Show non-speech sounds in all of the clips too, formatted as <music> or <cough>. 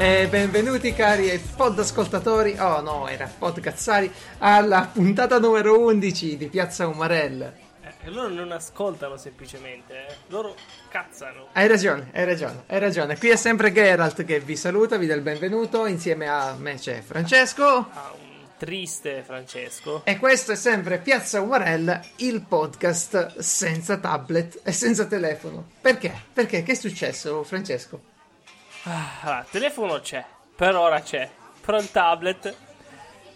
E benvenuti cari podascoltatori, oh no, era podcazzari, alla puntata numero 11 di Piazza Umarell. Loro non ascoltano semplicemente, eh. loro cazzano. Hai ragione, hai ragione, hai ragione. Qui è sempre Geralt che vi saluta, vi dà il benvenuto, insieme a me c'è Francesco. Ha un triste Francesco. E questo è sempre Piazza Umarell, il podcast senza tablet e senza telefono. Perché? Perché? Che è successo, Francesco? Ah, allora, telefono c'è, per ora c'è. Però il tablet,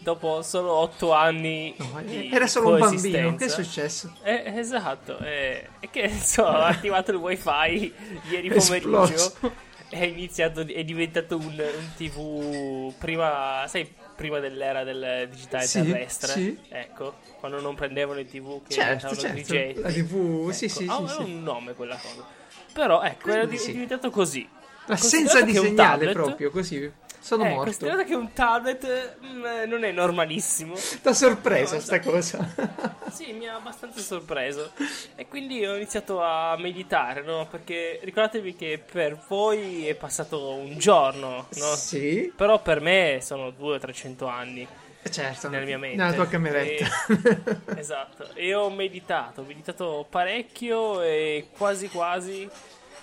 dopo solo 8 anni No, era solo un bambino, che è successo? Eh, esatto, eh, è che insomma, ho attivato il wifi ieri pomeriggio è iniziato, è diventato un, un tv prima, sai, prima dell'era del digitale Sì, terrestre, sì. ecco, quando non prendevano i tv che Certo, erano certo, grigetti. la TV, Ecco, sì, ha sì, aveva sì. un nome quella cosa. Però ecco, era diventato così. L'assenza di segnale tablet- proprio, così. Sono eh, morto. Considerato che un tablet mm, non è normalissimo. T'ha sorpresa No, sta cosa. <laughs> Sì, mi ha abbastanza sorpreso. E quindi ho iniziato a meditare, no? Perché ricordatevi che per voi è passato un giorno, no? Sì, Però per me sono 200-300 anni certo. nella mia mente. Nella tua cameretta. E- <laughs> esatto. E ho meditato, ho meditato parecchio e quasi quasi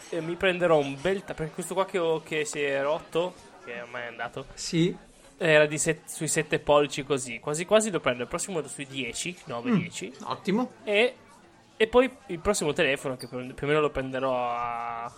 eh, mi prenderò un bel... ta- perché questo qua che, ho- che si è rotto, che ormai è andato, sì. era di set- sui 7 pollici così. Quasi quasi lo prendo. Il prossimo sui 10, 9-10. Ottimo. E, e poi il prossimo telefono, che più o meno lo prenderò a.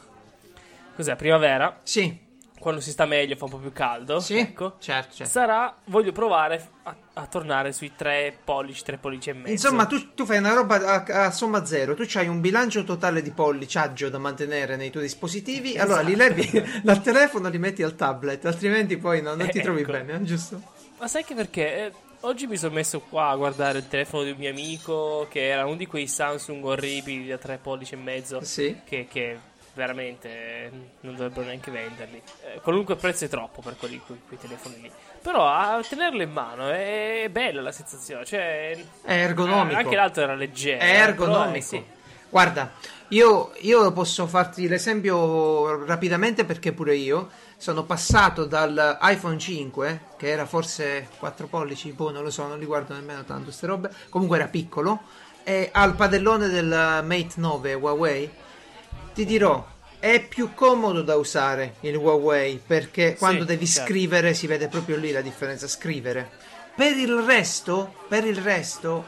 Cos'è? Primavera, Sì, quando si sta meglio, fa un po' più caldo. sì. Ecco. Certo, certo. Sarà. Voglio provare a, a tornare sui 3 pollici, 3 pollici e mezzo. Insomma, tu, tu fai una roba a, a somma zero. Tu hai un bilancio totale di polliciaggio da mantenere nei tuoi dispositivi. Allora li Esatto. levi <laughs> dal telefono e li metti al tablet. Altrimenti poi no, non ti Eh, trovi ecco. bene, giusto? Ma sai che perché? Eh, oggi mi sono messo qua a guardare il telefono di un mio amico, che era uno di quei Samsung orribili da 3 pollici e mezzo. Sì. Che, che veramente non dovrebbero neanche venderli. Eh, qualunque prezzo è troppo per quelli, quei, quei telefoni lì. Però a tenerlo in mano è bella la sensazione. Cioè, È ergonomico. eh, anche l'altro era leggero. È eh, ergonomico. eh, sì. Guarda, io, io posso farti l'esempio rapidamente perché pure io sono passato dal iPhone 5, che era forse 4 pollici, boh, non lo so, non li guardo nemmeno tanto queste robe, comunque era piccolo, e al padellone del Mate 9 Huawei. Ti dirò, è più comodo da usare il Huawei perché quando devi certo. scrivere si vede proprio lì la differenza, scrivere. Per il resto, per il resto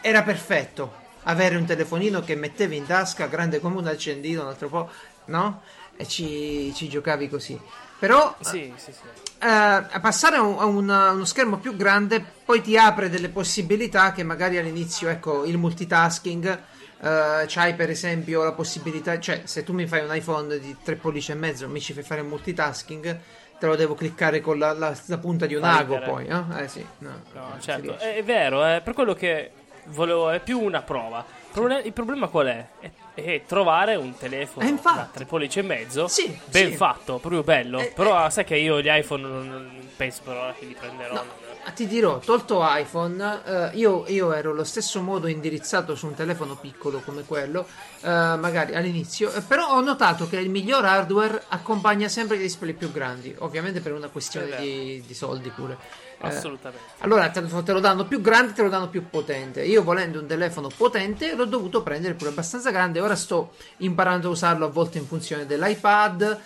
era perfetto avere un telefonino che mettevi in tasca, grande come un accendino, un altro po', no? E ci, ci giocavi così. Però Sì, sì, sì. eh, passare a, un- a un- a uno schermo più grande poi ti apre delle possibilità che magari all'inizio, ecco, il multitasking. Eh, c'hai per esempio la possibilità, cioè se tu mi fai un iPhone di 3 pollici e mezzo, mi ci fai fare multitasking, te lo devo cliccare con la, la- la punta di un ago poi, no? Eh sì, no, No, si certo, è, è vero, è per quello che volevo, è più una prova. Il problema, il problema qual è? è? è trovare un telefono Eh, da 3 pollici e mezzo Sì, ben sì. fatto, proprio bello. Eh, però sai che io gli iPhone non, penso per ora che li prenderò. No, ti dirò, tolto iPhone, eh, io, io ero allo stesso modo indirizzato su un telefono piccolo come quello, eh, magari all'inizio, eh, però ho notato che il miglior hardware accompagna sempre i display più grandi, ovviamente per una questione di, di soldi pure. Eh, Assolutamente. allora te lo, te lo danno più grande, te lo danno più potente. Io volendo un telefono potente l'ho dovuto prendere pure abbastanza grande. Ora sto imparando a usarlo a volte in funzione dell'iPad.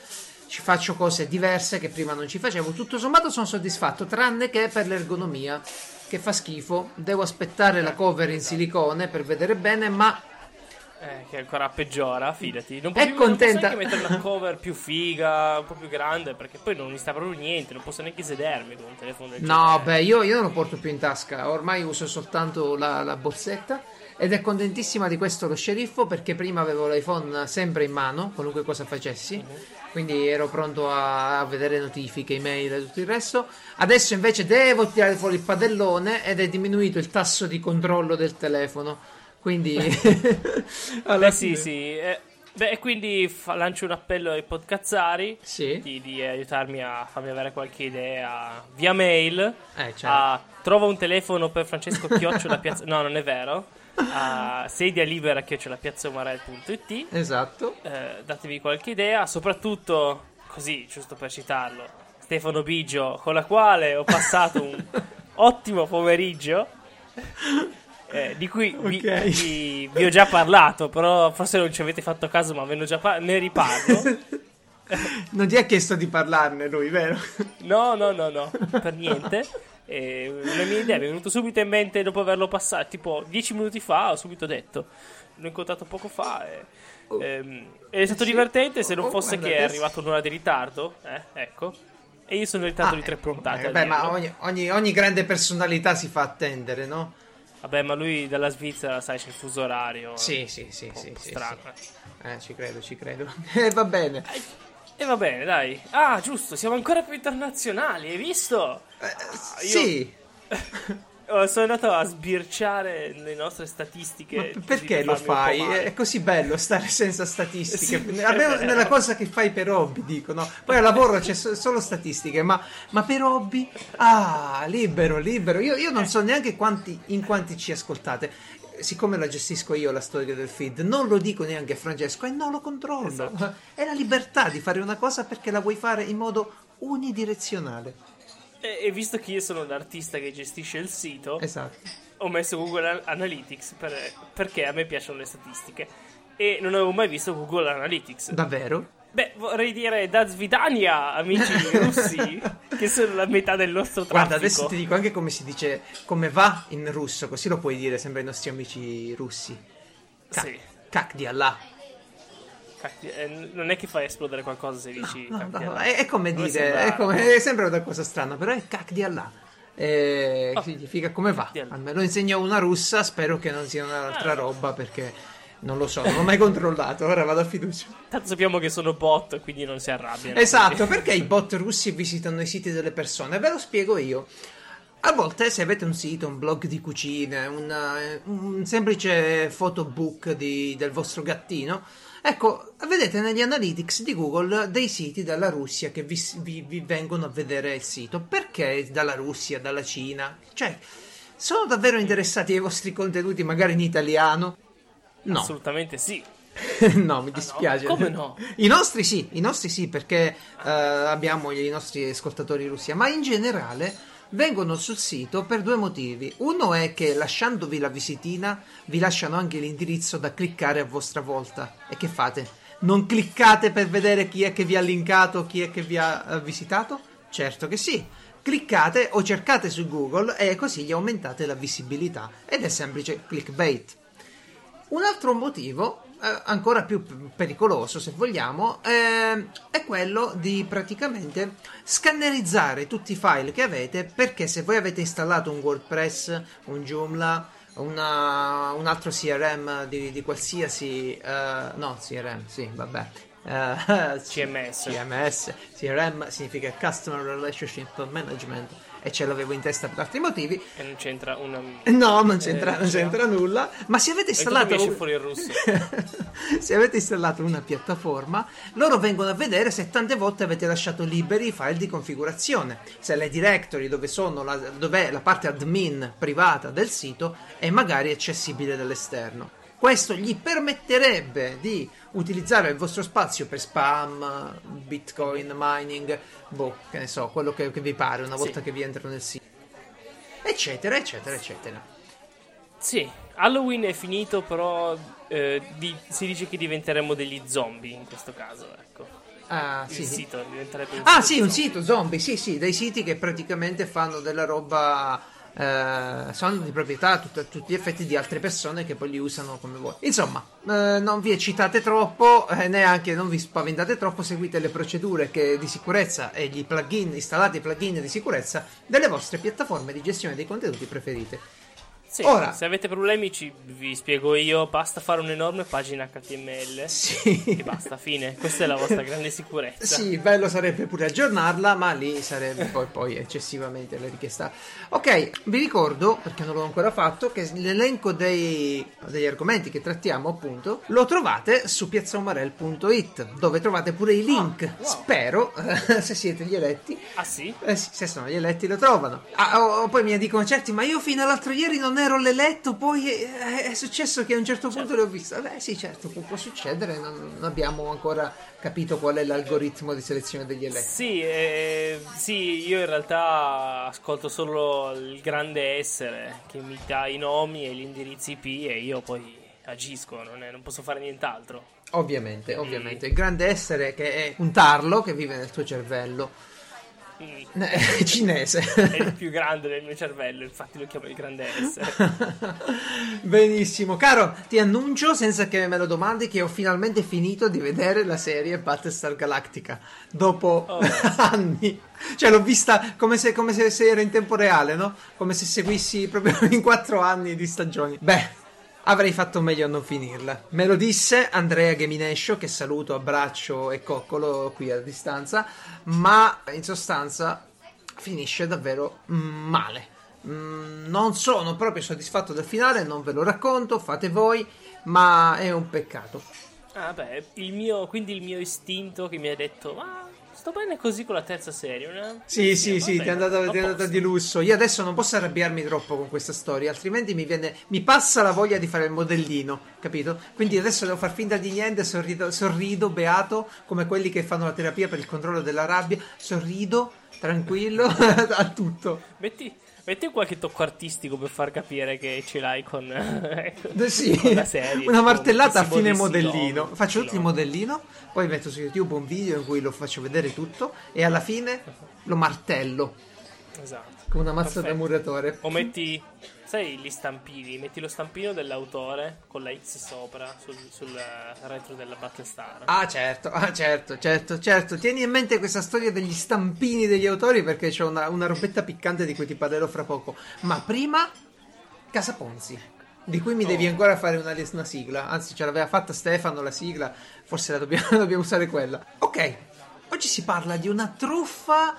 Ci faccio cose diverse che prima non ci facevo. Tutto sommato sono soddisfatto, tranne che per l'ergonomia, che fa schifo. Devo aspettare la cover in silicone per vedere bene, ma Eh, che ancora peggiora, fidati. Non È posso, non posso contenta. mettere una cover più figa, un po' più grande, perché poi non mi sta proprio niente, non posso neanche sedermi con un telefono del No, genere. beh, io, io non lo porto più in tasca, ormai uso soltanto la, la borsetta ed è contentissima di questo lo sceriffo perché prima avevo l'iPhone sempre in mano, qualunque cosa facessi, quindi ero pronto a, vedere notifiche, email e tutto il resto. Adesso invece devo tirare fuori il padellone ed è diminuito il tasso di controllo del telefono. Quindi <laughs> Beh, sì, sì. eh, Beh, quindi fa- lancio un appello ai podcazzari Sì. di, di aiutarmi a farmi avere qualche idea via mail. Eh, certo. a trova un telefono per Francesco Chiocciola Piazza. <laughs> No, non è vero. A sedia libera chiocciola piazzomarel.it. Esatto. Eh, datemi qualche idea, soprattutto così, giusto per citarlo, Stefano Biggio, con la quale ho passato un <laughs> ottimo pomeriggio. eh, di cui vi, Ok. vi- vi ho già parlato, però forse non ci avete fatto caso, ma ve ne, già par- ne riparlo. <laughs> <laughs> Non ti ha chiesto di parlarne lui, vero? No, no, no, no, per niente. E una mia idea mi è venuta subito in mente dopo averlo passato, tipo 10 minuti fa, ho subito detto. L'ho incontrato poco fa e, ehm, ed è stato Oh. Sì. divertente se non Oh, fosse che è adesso- arrivato un'ora di ritardo, eh, ecco. E io sono in ritardo di tre puntate. eh, beh, ma ogni, ogni- ogni grande personalità si fa attendere, no? Vabbè, ma lui dalla Svizzera, sai, c'è il fuso orario. Sì, sì, sì, un po' sì, sì, strano. sì. Eh, ci credo, ci credo. <laughs> Eh, va bene. E va bene, dai. Ah, giusto, siamo ancora più internazionali, hai visto? Eh, io- Sì. <laughs> Oh, sono andato a sbirciare le nostre statistiche. Ma così perché per lo fai? È così bello stare senza statistiche. Sì, A me è è vero. una cosa che fai per hobby, dicono. Poi al lavoro c'è so- solo statistiche, ma, ma per hobby? Ah, libero, libero. Io, io non so neanche quanti, in quanti ci ascoltate. Siccome la gestisco io la storia del feed, non lo dico neanche a Francesco e non lo controllo. Esatto. <laughs> È la libertà di fare una cosa perché la vuoi fare in modo unidirezionale. E, e visto che io sono l'artista che gestisce il sito, Esatto. ho messo Google An- Analytics per- perché a me piacciono le statistiche. E non avevo mai visto Google Analytics. Davvero? Beh, vorrei dire da Svidania, amici <laughs> russi, che sono la metà del nostro traffico. Guarda, adesso ti dico anche come si dice, come va in russo, così lo puoi dire sempre ai nostri amici russi. Kak, Sì. kak di Allah. Eh, non è che fai esplodere qualcosa se dici. No, no, eh. è, è come dire, sembra- è, come, è sempre una cosa strana, però è kak di Allah. Eh, Oh. significa come va. Lo insegna una russa, spero che non sia un'altra Ah. roba perché non lo so, non l'ho mai controllato, ora vado a fiducia. Tanto sappiamo che sono bot, quindi non si arrabbiano. Esatto, perché i <laughs> bot russi visitano i siti delle persone? Ve lo spiego io. A volte, se avete un sito, un blog di cucine, una- un semplice photobook di- del vostro gattino, ecco, vedete negli analytics di Google dei siti dalla Russia che vi, vi- vi vengono a vedere il sito. Perché dalla Russia, dalla Cina? Cioè, sono davvero interessati ai vostri contenuti, magari in italiano? No. Assolutamente sì. <laughs> no, mi dispiace. Come no? I nostri sì, i nostri sì, perché eh, abbiamo i nostri ascoltatori russi, ma in generale vengono sul sito per due motivi. Uno è che lasciandovi la visitina vi lasciano anche l'indirizzo da cliccare a vostra volta. E che fate? Non cliccate per vedere chi è che vi ha linkato, chi è che vi ha eh, visitato? Certo che sì. Cliccate o cercate su Google e così gli aumentate la visibilità. Ed è semplice clickbait. Un altro motivo, eh, ancora più pericoloso se vogliamo, eh, è quello di praticamente scannerizzare tutti i file che avete perché se voi avete installato un WordPress, un Joomla, una- un altro CRM di, di qualsiasi... eh, no, CRM, sì, vabbè. CMS. CMS, CRM significa Customer Relationship Management e ce l'avevo in testa per altri motivi. E non c'entra una. No, non c'entra, Eh, non c'entra nulla. Ma se avete mi installato. esce fuori il russo. <laughs> se avete installato una piattaforma, loro vengono a vedere se tante volte avete lasciato liberi i file di configurazione. Se le directory dove sono la, dov'è la parte admin privata del sito è magari accessibile dall'esterno. Questo gli permetterebbe di utilizzare il vostro spazio per spam, bitcoin, mining, boh, che ne so, quello che, che vi pare una volta Sì. che vi entrano nel sito. Eccetera, eccetera, eccetera. Sì, Halloween è finito, però eh, di- si dice che diventeremo degli zombie in questo caso. Ecco. Ah, Il sì. sito diventerebbe un Ah, sito sì, un zombie. sito zombie, sì, sì, dei siti che praticamente fanno della roba. Eh, sono di proprietà tut- tutti gli effetti di altre persone che poi li usano come voi. Insomma, eh, non vi eccitate troppo, eh, neanche non vi spaventate troppo, seguite le procedure che- di sicurezza e gli plugin, installate i plugin di sicurezza delle vostre piattaforme di gestione dei contenuti preferite. Sì, Ora- se avete problemi ci, vi spiego io, basta fare un'enorme pagina HTML Sì. e basta, fine. Questa è la vostra grande sicurezza. Sì, bello sarebbe pure aggiornarla, ma lì sarebbe poi, poi eccessivamente la richiesta. Ok, vi ricordo, perché non l'ho ancora fatto, che l'elenco dei, degli argomenti che trattiamo, appunto, lo trovate su piazzaumarel.it, dove trovate pure i link. Ah, wow. Spero, <laughs> se siete gli eletti. Ah sì? Eh se sono gli eletti lo trovano. Ah, oh, oh, poi mi dicono certi, ma io fino all'altro ieri non ero l'eletto, poi è, successo che a un certo punto le ho viste. Beh sì, certo, può, può succedere, non, non abbiamo ancora capito qual è l'algoritmo di selezione degli eletti. Sì, eh, sì, io in realtà ascolto solo il grande essere che mi dà i nomi e gli indirizzi IP e io poi agisco, non, è- non posso fare nient'altro. Ovviamente, ovviamente. Il grande essere che è un tarlo che vive nel tuo cervello. Eh, <laughs> cinese. È il più grande del mio cervello, infatti lo chiamo il grande essere. <laughs> Benissimo, caro, ti annuncio senza che me lo domandi che ho finalmente finito di vedere la serie Battlestar Galactica dopo Oh. <laughs> anni. Cioè, l'ho vista come se, come se, se era in tempo reale, no? Come se seguissi proprio in quattro anni di stagioni. Beh. Avrei fatto meglio a non finirla. Me lo disse Andrea Geminescio, che saluto, abbraccio e coccolo qui a distanza, ma in sostanza finisce davvero mm, male. Mm, non sono proprio soddisfatto del finale, non ve lo racconto, fate voi, ma è un peccato. Ah beh, il mio, quindi il mio istinto che mi ha detto, ma sto bene così con la terza serie, no? Sì, sì, sì, vabbè, ti è andata, ti è andata di lusso. Io adesso non posso arrabbiarmi troppo con questa storia, altrimenti mi viene. Mi passa la voglia di fare il modellino, capito? Quindi adesso devo far finta di niente, sorrido, sorrido beato, come quelli che fanno la terapia per il controllo della rabbia. Sorrido, tranquillo, <laughs> a tutto. Metti, metti qualche tocco artistico per far capire che ce l'hai con, <laughs> Eh, Sì, con la serie. una martellata a fine modellino. Silom, Faccio tutto il modellino, poi metto su YouTube un video in cui lo faccio vedere tutto e alla fine lo martello Esatto. con una mazza da Perfetto. muratore. O metti, sai, gli stampini, metti lo stampino dell'autore con la X sopra sul, sul eh, retro della Battlestar. Ah certo, ah certo, certo, certo. Tieni in mente questa storia degli stampini degli autori perché c'è una, una robetta piccante di cui ti parlerò fra poco. Ma prima, Casa Ponzi. Di cui mi devi Oh. ancora fare una, una sigla. Anzi, ce l'aveva fatta Stefano la sigla. Forse la dobbiamo, <laughs> dobbiamo usare quella. Ok, oggi si parla di una truffa,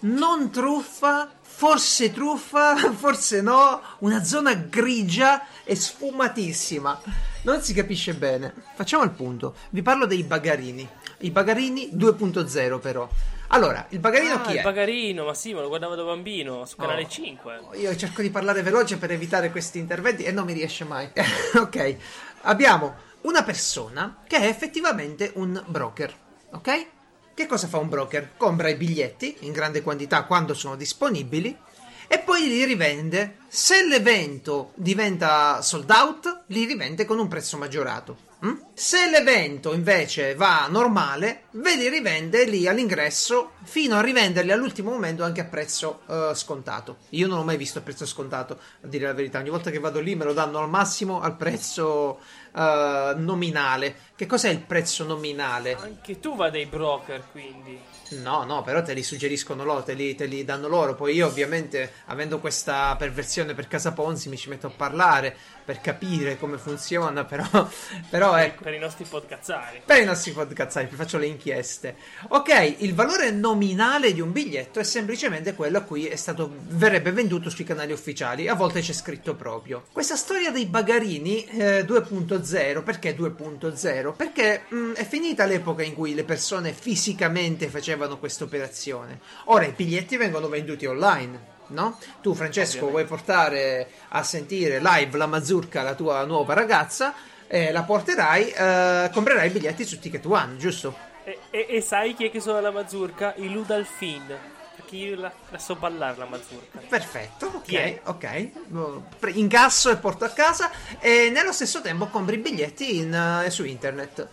non truffa, forse truffa, <laughs> forse no. Una zona grigia e sfumatissima. Non si capisce bene. Facciamo il punto. Vi parlo dei bagarini. I bagarini 2.0 però. Allora, il bagarino Ah, chi il è? bagarino, ma sì, me lo guardavo da bambino su canale Oh. 5. Io cerco di parlare veloce per evitare questi interventi e non mi riesce mai. <laughs> ok, abbiamo una persona che è effettivamente un broker. Ok? Che cosa fa un broker? Compra i biglietti in grande quantità quando sono disponibili e poi li rivende. Se l'evento diventa sold out, li rivende con un prezzo maggiorato. mm? Se l'evento invece va normale, ve li rivende lì all'ingresso fino a rivenderli all'ultimo momento anche a prezzo eh, scontato. Io non ho mai visto a prezzo scontato, a dire la verità. Ogni volta che vado lì me lo danno al massimo al prezzo eh, nominale. Che cos'è il prezzo nominale? Anche tu vai dai broker, quindi. No, no, però te li suggeriscono loro, te li, te li danno loro. Poi io, ovviamente, avendo questa perversione per Casa Ponzi, mi ci metto a parlare per capire come funziona. Però, <laughs> però ecco. Per i nostri podcazzari. Per i nostri podcazzari, vi faccio le inchieste. Ok, il valore nominale di un biglietto è semplicemente quello a cui è stato, verrebbe venduto sui canali ufficiali. A volte c'è scritto proprio. Questa storia dei bagarini eh, 2.0, perché 2.0? Perché mh, è finita l'epoca in cui le persone fisicamente facevano questa operazione. Ora i biglietti vengono venduti online. No? Tu, Francesco, Ovviamente. vuoi portare a sentire live la mazurka alla tua nuova ragazza? eh, la porterai, eh, comprerai i biglietti su Ticket One, giusto? E, e- e sai chi è che suona la mazurka? Il Ludalfin. Perché io la, la so ballare la mazurka. Perfetto, ok, ok. Oh, pre- Incasso e porto a casa e nello stesso tempo compri i biglietti in, eh, su internet.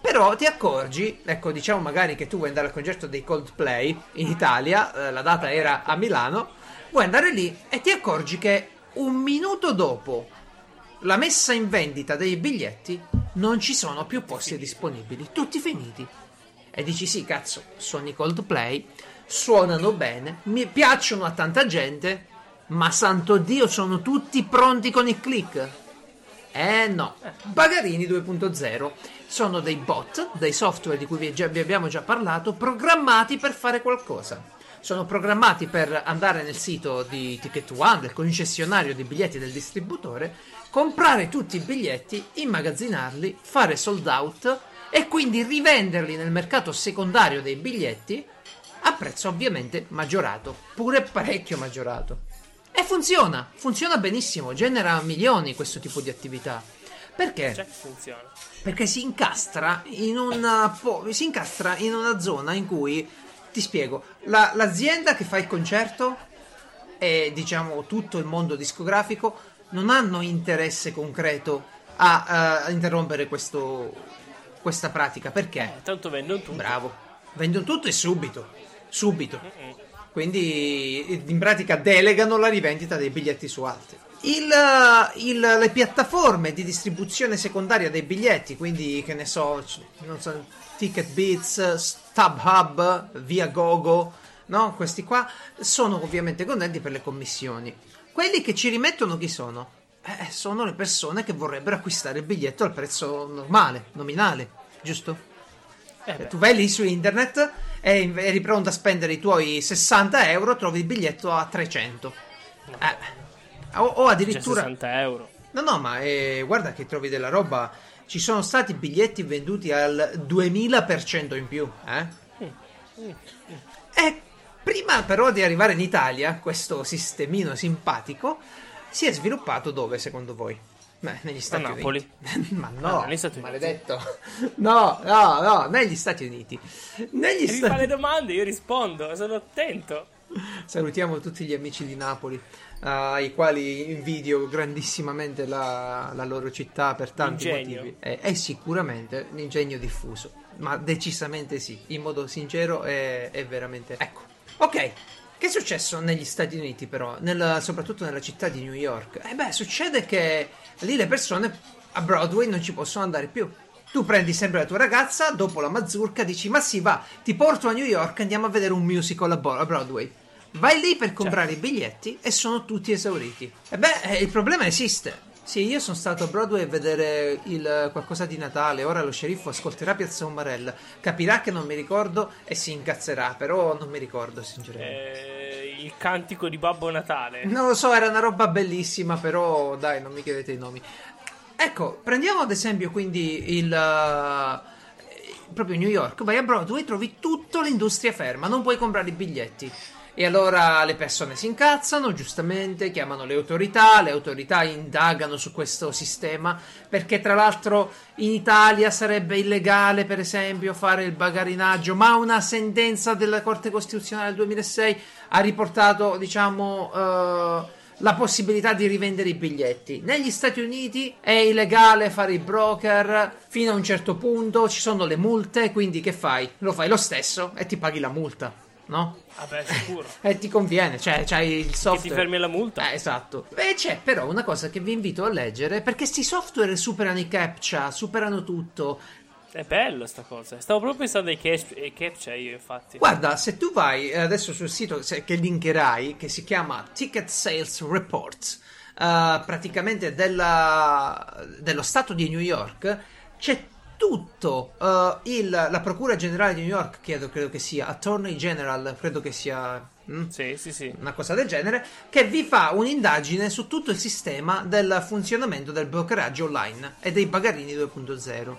Però ti accorgi, ecco, diciamo magari che tu vuoi andare al concerto dei Coldplay in Italia, eh, la data era a Milano, vuoi andare lì e ti accorgi che un minuto dopo la messa in vendita dei biglietti non ci sono più posti disponibili, tutti finiti. E dici sì, cazzo, sono i Coldplay, suonano bene, mi piacciono a tanta gente, Ma santo Dio, sono tutti pronti con il click? Eh no. Bagarini 2.0 sono dei bot, dei software di cui vi abbiamo già parlato, programmati per fare qualcosa. Sono programmati per andare nel sito di Ticket One, del concessionario di biglietti del distributore, comprare tutti i biglietti, immagazzinarli, fare sold out e quindi rivenderli nel mercato secondario dei biglietti a prezzo ovviamente maggiorato, pure parecchio maggiorato. E funziona, funziona benissimo, genera milioni questo tipo di attività. Perché? Cioè, funziona. Perché si incastra in una, si incastra in una zona in cui, ti spiego, la- l'azienda che fa il concerto e diciamo tutto il mondo discografico non hanno interesse concreto a, a interrompere questo- questa pratica. Perché? Eh, tanto vendono tutto. Bravo, vendono tutto e subito, subito. Mm-mm. Quindi in pratica delegano la rivendita dei biglietti su altri. Il- il- le piattaforme di distribuzione secondaria dei biglietti, quindi che ne so, non so Ticket Beats, StubHub, Viagogo, no? Questi qua sono ovviamente contenti per le commissioni. Quelli che ci rimettono chi sono? Eh, sono le persone che vorrebbero acquistare il biglietto al prezzo normale, nominale, giusto? Eh Tu vai lì su internet e eri pronto a spendere i tuoi 60 euro, trovi il biglietto a 300. Eh. O, o addirittura... 60 euro. No, no, ma eh, guarda che trovi della roba. Ci sono stati biglietti venduti al 2000% in più. Eh? E prima però di arrivare in Italia, questo sistemino simpatico si è sviluppato dove secondo voi? Beh, negli Stati Napoli. Uniti. <laughs> ma no, Ah, negli Stati Uniti. maledetto. No, no, no, negli Stati Uniti. Negli E mi fa le domande, io rispondo, sono attento. Salutiamo tutti gli amici di Napoli, ai quali invidio grandissimamente la, la loro città per tanti L'ingegno. motivi. È, è sicuramente l'ingegno diffuso, ma decisamente sì, in modo sincero è, è veramente... Ecco, ok. Che è successo negli Stati Uniti però, nella- soprattutto nella città di New York? Eh beh, succede che lì le persone a Broadway non ci possono andare più. Tu prendi sempre la tua ragazza, dopo la mazurka dici ma sì va, ti porto a New York, andiamo a vedere un musical a Broadway. Vai lì per comprare i biglietti e sono tutti esauriti. E beh, eh, il problema esiste. Sì, io sono stato a Broadway a vedere il qualcosa di Natale. Ora lo sceriffo ascolterà Piazza Umarella. Capirà che non mi ricordo e si incazzerà. Però non mi ricordo, sinceramente. Eh, il cantico di Babbo Natale. Non lo so, era una roba bellissima, però dai, non mi chiedete i nomi. Ecco, prendiamo ad esempio quindi il... eh, proprio New York, vai a Broadway, trovi tutta l'industria ferma, non puoi comprare i biglietti. E allora le persone si incazzano, giustamente, chiamano le autorità, le autorità indagano su questo sistema, perché tra l'altro in Italia sarebbe illegale, per esempio, fare il bagarinaggio, ma una sentenza della Corte Costituzionale del 2006 ha riportato, diciamo, eh, la possibilità di rivendere i biglietti. Negli Stati Uniti è illegale fare i broker fino a un certo punto, ci sono le multe, quindi che fai? Lo fai lo stesso e ti paghi la multa, no? Vabbè, sicuro. <laughs> E ti conviene, cioè c'hai il Che software. ti fermi alla multa. Eh, esatto. E c'è però una cosa che vi invito a leggere, perché sti software superano i captcha, superano tutto. È bello sta cosa. Stavo proprio pensando ai cap- ai captcha io, infatti. Guarda, se tu vai eh, adesso sul sito che linkerai, che si chiama Ticket Sales Reports, eh, praticamente della- dello stato di New York, c'è tutto eh, il- la Procura Generale di New York, credo, credo che sia Attorney General, credo che sia mm, Sì, sì, sì. una cosa del genere, che vi fa un'indagine su tutto il sistema del funzionamento del brokeraggio online e dei bagarini 2.0.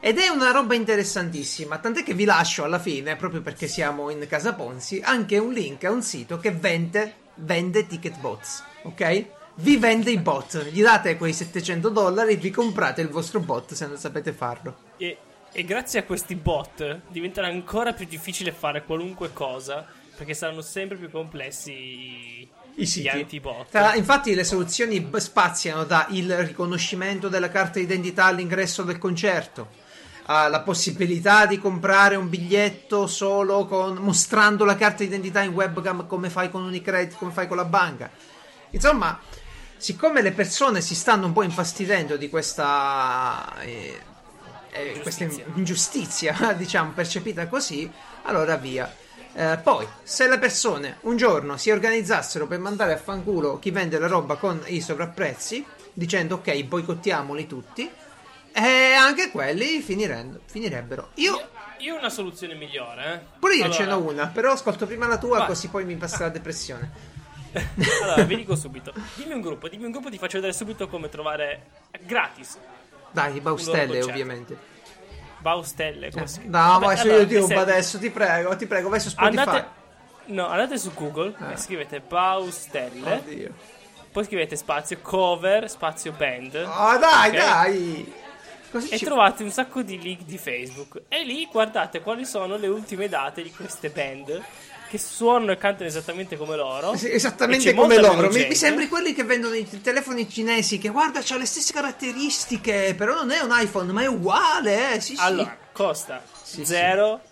Ed è una roba interessantissima, tant'è che vi lascio alla fine, proprio perché siamo in casa Ponzi, anche un link a un sito che vende, vende ticket bots, ok? Vi vende i bot, gli date quei 700 dollari e vi comprate il vostro bot se non sapete farlo. E, e grazie a questi bot diventerà ancora più difficile fare qualunque cosa. Perché saranno sempre più complessi i, I siti. anti-bot. Tra- infatti le soluzioni spaziano da il riconoscimento della carta d'identità all'ingresso del concerto alla possibilità di comprare un biglietto solo con, mostrando la carta d'identità in webcam come fai con Unicredit, come fai con la banca. Insomma, siccome le persone si stanno un po' infastidendo di questa, eh, eh, questa Ingiustizia. <laughs> diciamo, percepita così, allora via. Eh, poi, se le persone un giorno si organizzassero per mandare a fanculo chi vende la roba con i sovrapprezzi, dicendo ok, boicottiamoli tutti, e anche quelli finirebbero. Io, Io ho una soluzione migliore, eh. pure io Allora- ce n'ho una, però ascolto prima la tua, Vai. così poi mi passa la depressione. <laughs> allora, vi dico subito. Dimmi un gruppo, dimmi un gruppo, ti faccio vedere subito come trovare gratis Dai, Baustelle, ovviamente. Baustelle. Come si No, Vabbè, vai su allora, YouTube adesso, ti prego, ti prego, vai su Spotify. Andate, no, andate su Google Eh. e scrivete Baustelle. Oddio. Poi scrivete spazio cover, spazio band. Oh, dai, Ok? dai. Così E ci- trovate un sacco di link di Facebook. E lì guardate quali sono le ultime date di queste band che suonano e cantano esattamente come loro. Sì, esattamente come loro. Mi, mi sembri quelli che vendono i telefoni cinesi che guarda, c'ha le stesse caratteristiche, però non è un iPhone, ma è uguale, eh. Sì, sì. Allora, costa Sì, zero.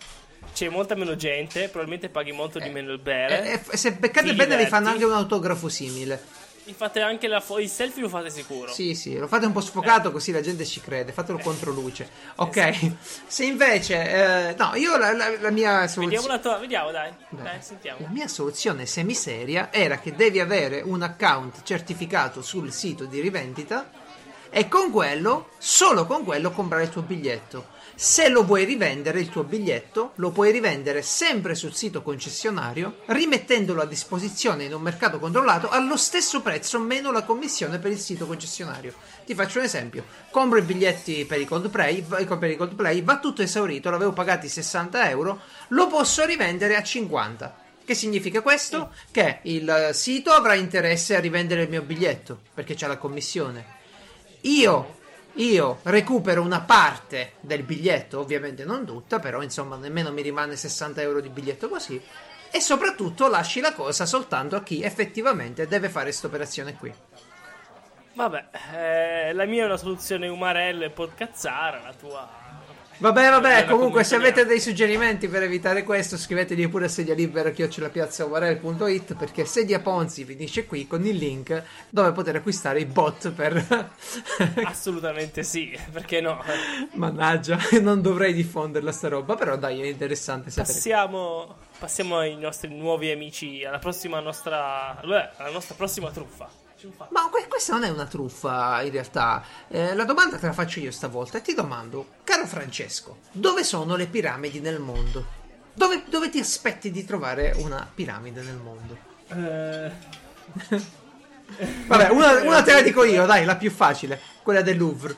C'è molta meno gente. Probabilmente paghi molto di meno il bere. E- e se beccate bene vi fanno anche un autografo simile. Fate anche la fo- il selfie, lo fate sicuro. Sì, sì, lo fate un po' sfocato così la gente ci crede, fatelo Eh. contro luce. Ok, se invece... eh, no, io la, la- la mia Vediamo soluzione... la tua. Vediamo, dai. Dai. Dai, sentiamo. La mia soluzione semiseria era che devi avere un account certificato sul sito di rivendita e con quello, solo con quello, comprare il tuo biglietto. Se lo vuoi rivendere il tuo biglietto, lo puoi rivendere sempre sul sito concessionario, rimettendolo a disposizione in un mercato controllato allo stesso prezzo meno la commissione per il sito concessionario. Ti faccio un esempio: compro i biglietti per i Coldplay, va- per i Coldplay, va tutto esaurito, l'avevo pagati 60 euro, lo posso rivendere a 50. Che significa questo? Che il sito avrà interesse a rivendere il mio biglietto perché c'è la commissione. Io, io recupero una parte del biglietto, ovviamente non tutta, però insomma nemmeno mi rimane 60 euro di biglietto così. E soprattutto lasci la cosa soltanto a chi effettivamente deve fare questa operazione qui. Vabbè, eh, la mia è una soluzione umarella e podcazzara. La tua. Vabbè, vabbè, comunque se avete dei suggerimenti per evitare questo, scriveteli pure a sedia libera chiocciolapiazzauvarel.it perché sedia Ponzi finisce qui con il link dove poter acquistare i bot per... <laughs> Assolutamente sì, perché no? Mannaggia, <laughs> non dovrei diffonderla sta roba, però dai, è interessante sapere. Passiamo, passiamo ai nostri nuovi amici, alla prossima nostra, alla nostra prossima truffa. Ma que- questa non è una truffa in realtà. Eh, la domanda te la faccio io stavolta e ti domando, caro Francesco, dove sono le piramidi nel mondo? Dove, dove ti aspetti di trovare una piramide nel mondo? <laughs> Vabbè, una, <laughs> una te la dico io, dai, la più facile, quella del Louvre.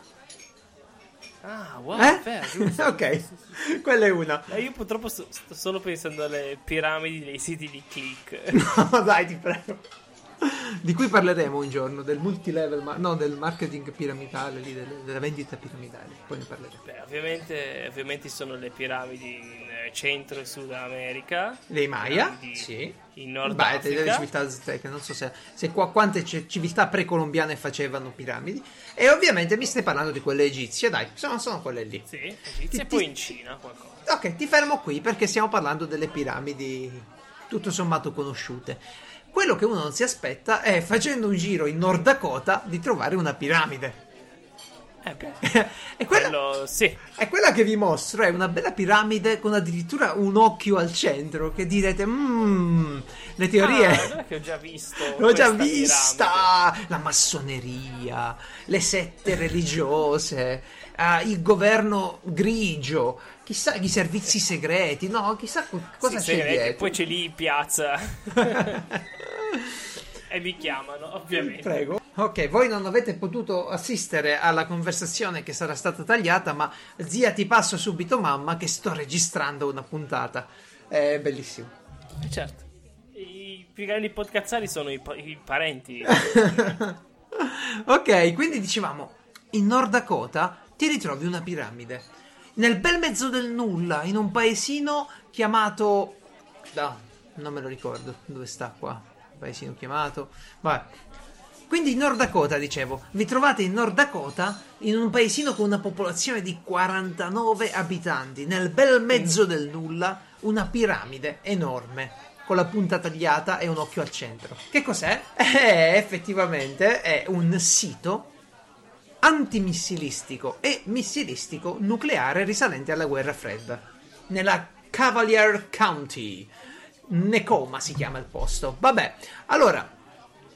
Ah, wow, Eh? giusto. <laughs> ok, quella è una. Eh, Io purtroppo sto, sto solo pensando alle piramidi dei siti di click. No, dai, ti prego. <laughs> Di cui parleremo un giorno, del multilevel, ma no, del marketing piramidale, lì, delle- della vendita piramidale. Poi ne parleremo. Beh, ovviamente, ovviamente sono le piramidi in Centro e Sud America. Le Maya? Sì. In Nord Beh, Africa. delle civiltà azteche, non so se, se qua quante c- civiltà precolombiane facevano piramidi. E ovviamente mi stai parlando di quelle egizie, dai, sono, sono quelle lì. Sì, Ti- Egizia e ti- poi in Cina qualcosa. Ok, ti fermo qui perché stiamo parlando delle piramidi tutto sommato conosciute. Quello che uno non si aspetta è facendo un giro in Nord Dakota di trovare una piramide. Eh <laughs> e quella, quello sì. e quella che vi mostro è una bella piramide con addirittura un occhio al centro. Che direte, mmm, le teorie. Ah, che ho già visto. <laughs> L'ho già vista! La massoneria, le sette religiose, eh, il governo grigio, chissà i servizi segreti, no? Chissà co- cosa Sì, c'è segreti, dietro. Poi c'è lì piazza. <laughs> e mi chiamano, ovviamente. Prego. Ok, voi non avete potuto assistere alla conversazione che sarà stata tagliata, ma zia ti passo subito mamma che sto registrando una puntata. È bellissimo. Eh, certo. I più grandi podcazzari sono i, pa- i parenti. <laughs> ok, quindi dicevamo, in Nord Dakota ti ritrovi una piramide. Nel bel mezzo del nulla, in un paesino chiamato... No, non me lo ricordo. Dove sta qua? Paesino chiamato... Vabbè. Quindi in Nord Dakota, dicevo, vi trovate in Nord Dakota, in un paesino con una popolazione di 49 abitanti, nel bel mezzo del nulla, una piramide enorme, con la punta tagliata e un occhio al centro. Che cos'è? <laughs> Eh, effettivamente è un sito antimissilistico e missilistico nucleare risalente alla guerra fredda, nella Cavalier County. Nekoma si chiama il posto. Vabbè, allora,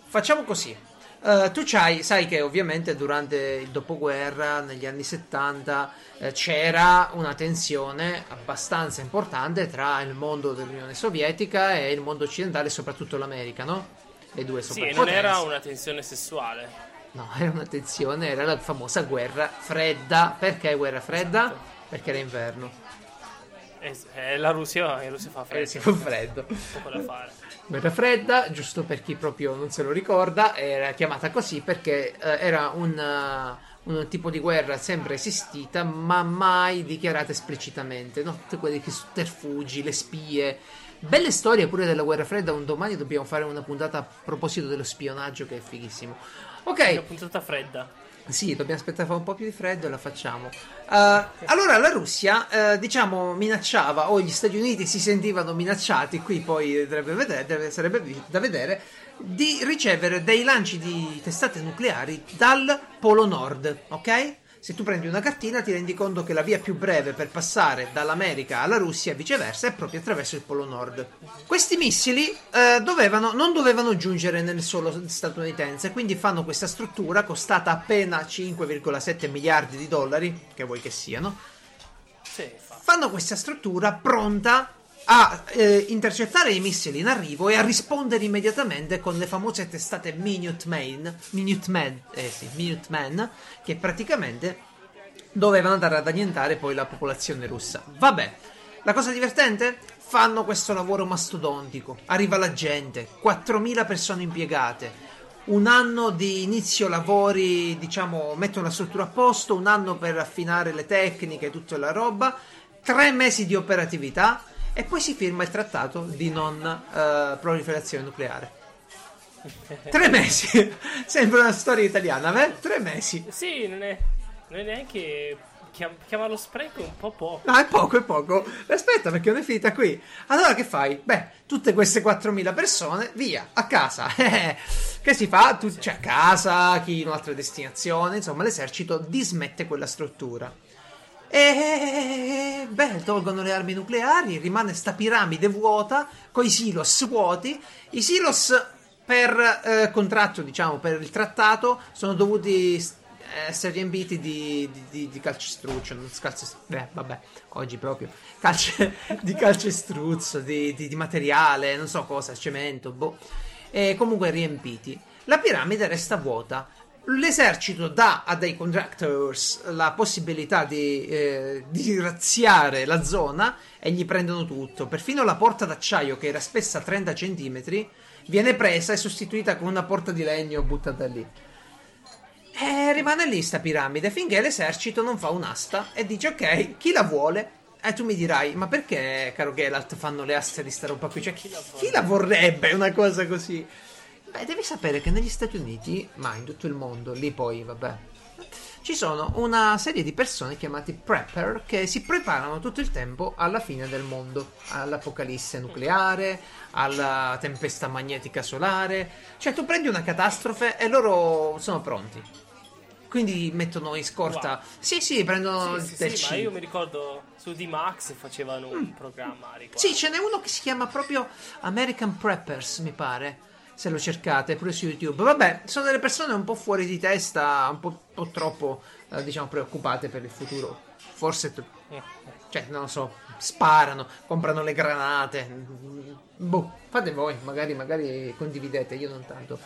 facciamo così. Eh, tu c'hai, sai che ovviamente durante il dopoguerra, negli anni 70, eh, c'era una tensione abbastanza importante tra il mondo dell'Unione Sovietica e il mondo occidentale, soprattutto l'America, no? Le due Sì, e superpotenze. non era una tensione sessuale. No, era una tensione, era la famosa guerra fredda. Perché guerra fredda? Esatto. Perché era inverno. Eh, eh, la Russia, in Russia fa Eh, freddo. si fa freddo. fare. Guerra fredda, giusto per chi proprio non se lo ricorda, era chiamata così perché eh, era un, uh, un tipo di guerra sempre esistita, ma mai dichiarata esplicitamente. No? Tutti quelli che sotterfugi, le spie. Belle storie pure della guerra fredda. Un domani dobbiamo fare una puntata a proposito dello spionaggio, che è fighissimo. Ok, Una puntata fredda. Sì, dobbiamo aspettare un po' più di freddo e la facciamo. Eh, allora, la Russia, eh, diciamo, minacciava, o gli Stati Uniti si sentivano minacciati, qui poi vedere- sarebbe da vedere, di ricevere dei lanci di testate nucleari dal Polo Nord, ok? Se tu prendi una cartina ti rendi conto che la via più breve per passare dall'America alla Russia e viceversa è proprio attraverso il Polo Nord. Questi missili eh, dovevano- non dovevano giungere nel suolo statunitense, quindi fanno questa struttura costata appena 5,7 miliardi di dollari, che vuoi che siano, fanno questa struttura pronta a eh, intercettare i missili in arrivo e a rispondere immediatamente con le famose testate Minuteman, Minuteman, eh sì, Minuteman che praticamente dovevano andare ad annientare poi la popolazione russa. Vabbè, la cosa divertente? Fanno questo lavoro mastodontico, arriva la gente, 4.000 persone impiegate, un anno di inizio lavori, diciamo, mettono la struttura a posto, un anno per affinare le tecniche e tutta la roba, tre mesi di operatività e poi si firma il trattato di non eh, proliferazione nucleare. Tre mesi, <laughs> sembra una storia italiana, beh? Tre mesi. Sì, non è, non è neanche. chiam- chiamarlo spreco è un po' poco. No, è poco, è poco. Aspetta, perché non è finita qui. Allora, che fai? Beh, tutte queste 4.000 persone, via, a casa. <laughs> Che si fa? Tu, Cioè, a casa, chi in un'altra destinazione, insomma, l'esercito dismette quella struttura. E beh, tolgono le armi nucleari, rimane sta piramide vuota, con i silos vuoti. I silos per eh, contratto, diciamo, per il trattato, sono dovuti essere riempiti di, di, di, di calcestruzzo, non scalce, beh, vabbè, oggi proprio, calce, <laughs> di calcestruzzo, di, di, di materiale, non so cosa, cemento, boh, e comunque riempiti. La piramide resta vuota. L'esercito dà a dei contractors la possibilità di, eh, di razziare la zona e gli prendono tutto. Perfino la porta d'acciaio, che era spessa 30 cm, viene presa e sostituita con una porta di legno buttata lì. E rimane lì sta piramide finché l'esercito non fa un'asta e dice ok, chi la vuole? E tu mi dirai, ma perché, caro Geralt, fanno le aste di sta roba qui? Cioè, chi, chi la vorrebbe una cosa così? Beh, devi sapere che negli Stati Uniti, ma in tutto il mondo, lì poi, vabbè, ci sono una serie di persone chiamati prepper che si preparano tutto il tempo alla fine del mondo, all'apocalisse nucleare, alla tempesta magnetica solare. Cioè, tu prendi una catastrofe e loro sono pronti. Quindi mettono in scorta. Wow. Sì, sì, prendono Sì, sì, del sì, ma cibo. io mi ricordo su D-Max facevano un programma a riguardo. Sì, ce n'è uno che si chiama proprio American Preppers, mi pare. Se lo cercate pure su YouTube. Vabbè, sono delle persone un po' fuori di testa, un po', po' troppo, eh, diciamo, preoccupate per il futuro. Forse, t- cioè, non lo so, sparano, comprano le granate. Boh, fate voi, magari, magari condividete, io non tanto.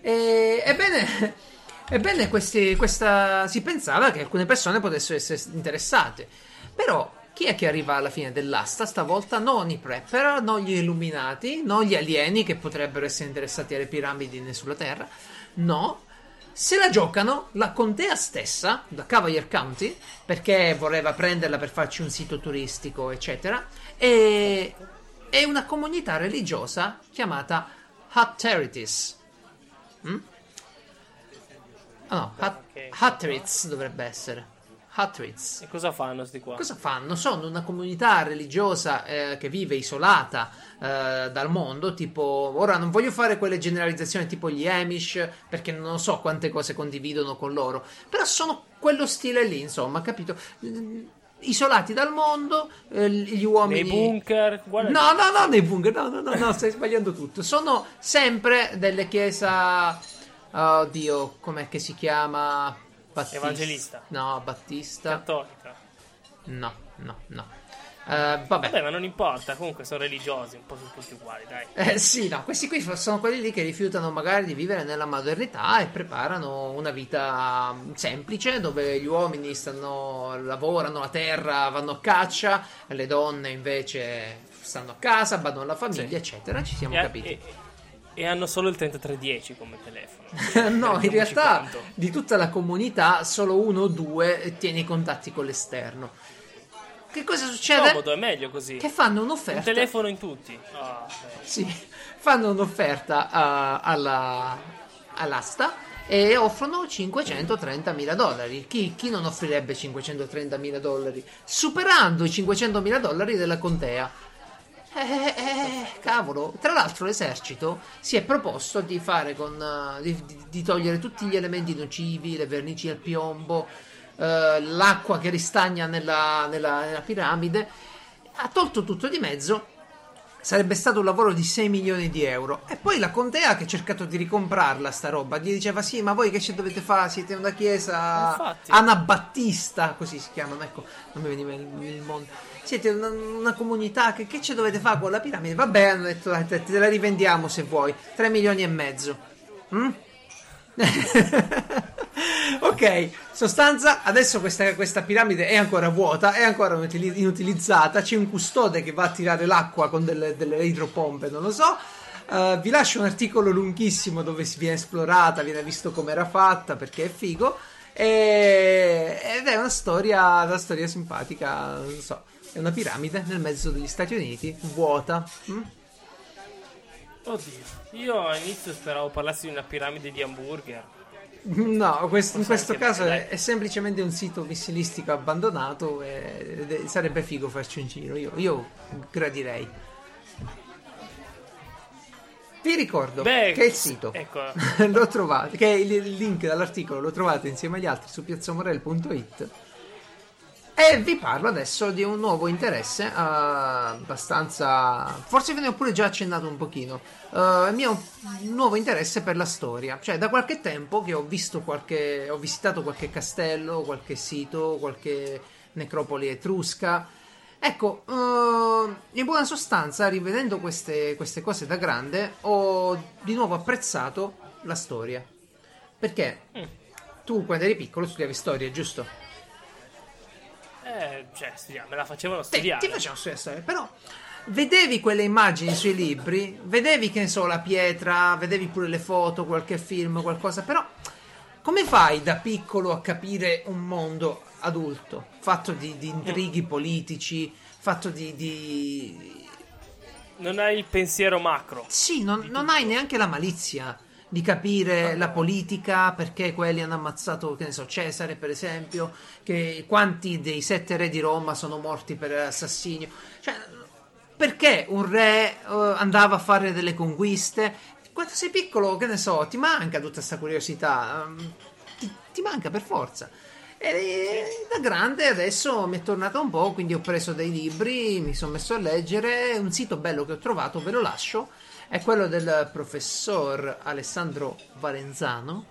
E, ebbene, ebbene questi- questa, si pensava che alcune persone potessero essere interessate. Però chi è che arriva alla fine dell'asta stavolta? Non i prepper, non gli illuminati, non gli alieni che potrebbero essere interessati alle piramidi sulla Terra. No, se la giocano la contea stessa, da Cavalier County, perché voleva prenderla per farci un sito turistico, eccetera, e è una comunità religiosa chiamata Hatterites. Mm? Ah, no, Hat- dovrebbe essere. Hatteritz. E cosa fanno sti qua? Cosa fanno? Sono una comunità religiosa eh, che vive isolata eh, dal mondo, tipo, ora non voglio fare quelle generalizzazioni tipo gli Amish, perché non so quante cose condividono con loro, però sono quello stile lì, insomma, capito? Mm, isolati dal mondo, eh, gli uomini... Nei bunker. Guarda No, no, no, nei bunker, no, no, no, no, stai sbagliando tutto. Sono sempre delle chiesa... Oddio, com'è che si chiama? Battista. Evangelista. No, Battista. Cattolica. No, no, no. Eh, vabbè. Vabbè, ma non importa, comunque sono religiosi, un po' sono tutti uguali, dai. Eh, sì, no, questi qui sono quelli lì che rifiutano magari di vivere nella modernità e preparano una vita mm, semplice dove gli uomini stanno, lavorano la terra, vanno a caccia, le donne invece stanno a casa, badano alla famiglia, Sì. eccetera. Ci siamo E, capiti. e- e hanno solo il 3310 come telefono. <laughs> no, in realtà conto. di tutta la comunità solo uno o due tiene i contatti con l'esterno. Che cosa succede? Comodo, è meglio così. Che fanno Un un'offerta. telefono in tutti. Beh. Sì, fanno un'offerta a- alla, all'asta e offrono 530 mila dollari. Chi, chi non offrirebbe 530 mila dollari? Superando i 500 mila dollari della contea. Eh, eh, cavolo, tra l'altro l'esercito si è proposto di fare con eh, di, di- togliere tutti gli elementi nocivi, le vernici al piombo, eh, l'acqua che ristagna nella, nella- nella piramide. Ha tolto tutto di mezzo Sarebbe stato un lavoro di 6 milioni di euro. E poi la contea che ha cercato di ricomprarla sta roba, gli diceva sì, ma voi che ci dovete fare? Siete una chiesa Infatti. anabattista, così si chiamano, ecco, non mi veniva il, il mondo. Siete una, una comunità, che, che ci dovete fare con la piramide? Vabbè, hanno detto, dai, te, te la rivendiamo se vuoi, 3 milioni e mezzo. Mm? <laughs> ok, sostanza, adesso questa, questa piramide è ancora vuota, è ancora inutili- inutilizzata, c'è un custode che va a tirare l'acqua con delle, delle idropompe, non lo so. Uh, vi lascio un articolo lunghissimo dove si viene esplorata, viene visto come era fatta perché è figo. E- ed è una storia, una storia simpatica, non so. È una piramide nel mezzo degli Stati Uniti, vuota. mm? Oddio, io all'inizio speravo parlassi di una piramide di hamburger. No, questo- in questo caso è, è semplicemente un sito missilistico abbandonato e, sarebbe figo farci un giro. Io, io gradirei. Vi ricordo Beh, che il sito ecco. <laughs> lo trovate, che il, il link dall'articolo lo trovate insieme agli altri su piazzamorel.it. E vi parlo adesso di un nuovo interesse, eh, abbastanza. Forse ve ne ho pure già accennato un pochino. Eh, il mio nuovo interesse per la storia. Cioè, da qualche tempo che ho visto qualche. ho visitato qualche castello, qualche sito, qualche necropoli etrusca. Ecco, eh, in buona sostanza, rivedendo queste, queste cose da grande, ho di nuovo apprezzato la storia. Perché tu, quando eri piccolo, studiavi storia, giusto? Eh, cioè, studiare, me la facevano studiare. ti facciamo studiare storia, però vedevi quelle immagini sui libri, vedevi che ne so la pietra, vedevi pure le foto, qualche film, qualcosa, però come fai da piccolo a capire un mondo adulto, fatto di, di intrighi politici, fatto di... di... Non hai il pensiero macro. Sì, non, non hai neanche la malizia di capire la politica, perché quelli hanno ammazzato, che ne so, Cesare per esempio, che quanti dei sette re di Roma sono morti per assassinio. Cioè, perché un re eh, andava a fare delle conquiste? Quando sei piccolo, che ne so, ti manca tutta questa curiosità, ehm, ti, ti manca per forza. E da grande adesso mi è tornata un po', quindi ho preso dei libri, mi sono messo a leggere. Un sito bello che ho trovato, ve lo lascio, è quello del professor Alessandro Valenzano,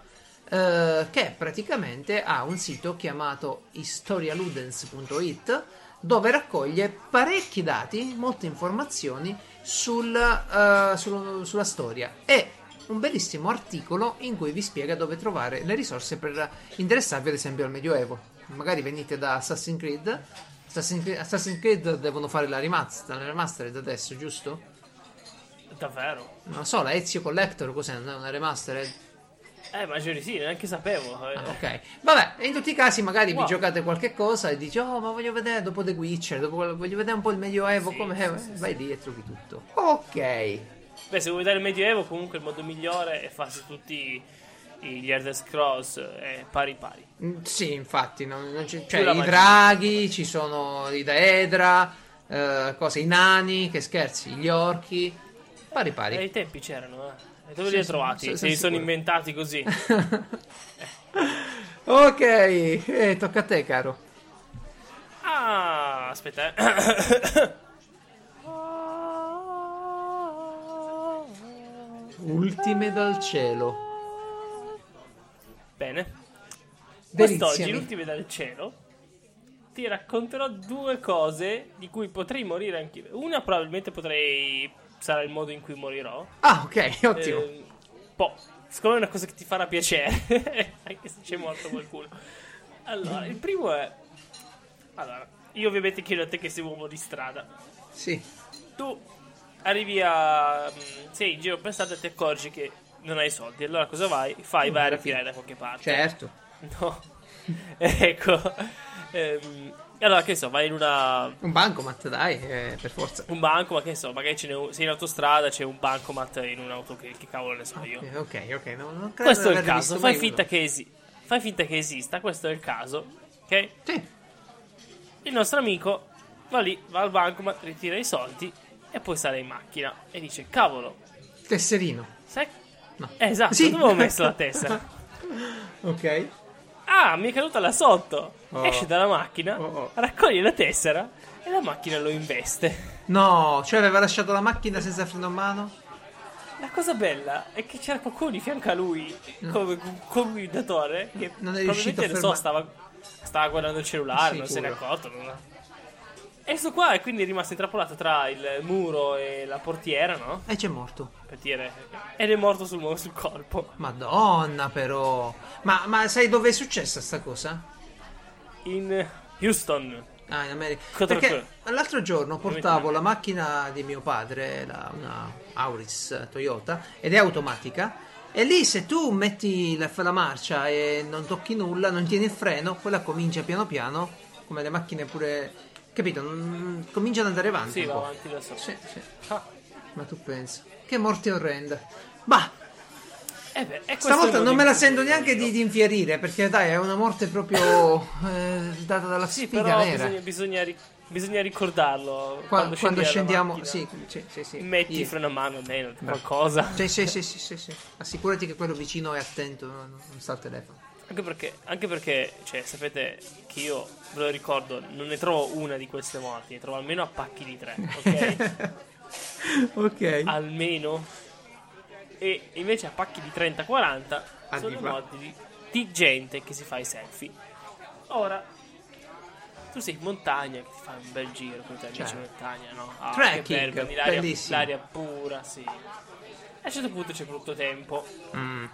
eh, che praticamente ha un sito chiamato historialudens.it dove raccoglie parecchi dati, molte informazioni sul, eh, sullo- sulla storia e un bellissimo articolo in cui vi spiega dove trovare le risorse per interessarvi ad esempio al Medioevo. Magari venite da Assassin's Creed. Assassin's Creed, Assassin's Creed devono fare la remaster, la remastered adesso, giusto? Davvero. Non lo so, la Ezio Collector cos'è? Non è una remastered? Eh, immagino di sì, neanche sapevo. eh. Ah, ok. Vabbè, in tutti i casi magari vi Wow. giocate qualche cosa e dici "Oh, ma voglio vedere dopo The Witcher, dopo, voglio vedere un po' il Medioevo Sì, com'è". sì, sì, Vai lì e trovi tutto. Ok. Beh, se vuoi vedere il Medioevo, comunque il modo migliore è farsi tutti gli Elder Scrolls eh, pari pari. Mm, Sì, infatti, non- non c'è- cioè, i draghi, ci sono i daedra, eh, cose, i nani, che scherzi, gli orchi, pari pari. ai tempi c'erano, eh. Dove Sì, li hai trovati? Se sono li sono inventati così. <laughs> ok, eh, tocca a te, caro. Ah, aspetta, eh. Ultime dal cielo. Bene. Quest'oggi, l'ultime dal cielo, ti racconterò due cose di cui potrei morire anch'io. Una probabilmente potrei... sarà il modo in cui morirò. Ah, ok, <laughs> ottimo. Eh, po'. Secondo me è una cosa che ti farà piacere, <laughs> anche se c'è morto qualcuno. Allora, il primo è... Allora, io ovviamente chiedo a te che sei uomo di strada. Sì. Tu arrivi a... mm, sei in giro per strada e ti accorgi che non hai soldi. Allora cosa vai? Fai, vai a ritirare da qualche parte. Certo. <laughs> No. ecco. Ehm, allora, che so, vai in una... Un bancomat, dai, eh, per forza. Un banco, ma che so, magari ce n'è sei in autostrada, c'è un bancomat in un'auto che, che cavolo ne so io. Ok, ok. No, non credo Questo è il caso, fai finta, esi- fai finta che esista, questo è il caso, ok? Sì. Il nostro amico va lì, va al bancomat, ritira i soldi e poi sale in macchina e dice, cavolo, Tesserino. sai... No. Eh, esatto, Sì. dove ho messo la <laughs> tessera? Ok. Ah, mi è caduta là sotto. Oh. Esce dalla macchina, Oh, oh. raccoglie la tessera e la macchina lo investe. No, cioè aveva lasciato la macchina senza freno a mano? La cosa bella è che c'era qualcuno di fianco a lui come co-guidatore che Non è riuscito a non so, fermare- stava, stava guardando il cellulare, non se ne è Sicuro. accorto. non- E sto qua è quindi rimasto intrappolato tra il muro e la portiera, no? E c'è morto. Per dire. Ed è morto sul, sul colpo. Madonna, però. Ma, ma sai dove è successa sta cosa? In Houston. Ah, in America. Contro Perché l'altro giorno portavo la macchina di mio padre, la- una Auris Toyota, ed è automatica. E lì se tu metti la, la marcia e non tocchi nulla, non tieni il freno, quella comincia piano piano, come le macchine pure... Capito? Non- comincia ad andare avanti. Sì, va avanti da solo. Sì, sì. Ah. Ma tu pensa. Che morte orrenda. Bah, Eh beh, stavolta non me la sento neanche di, di infierire, perché dai, è una morte proprio eh, data dalla Sì, però nera. bisogna, bisogna, ri- bisogna ricordarlo. Qua- quando, quando, scendiamo, sì, sì, sì, sì. Metti Io- freno a mano almeno, qualcosa. Sì, sì, sì, sì, sì, sì. Assicurati che quello vicino è attento, non, non sta al telefono. Anche perché, anche perché, cioè, sapete che io, ve lo ricordo, non ne trovo una di queste morti, ne trovo almeno a pacchi di tre, ok? <laughs> ok. almeno. E invece a pacchi di 30-40 sono Arriva. morti di, di gente che si fa i selfie. Ora, tu sei in montagna, che ti fai un bel giro con i tuoi amici in Certo. montagna, no? Ah, Trekking, che bello, l'aria, l'aria pura, sì. A un certo punto c'è brutto tempo, Mm.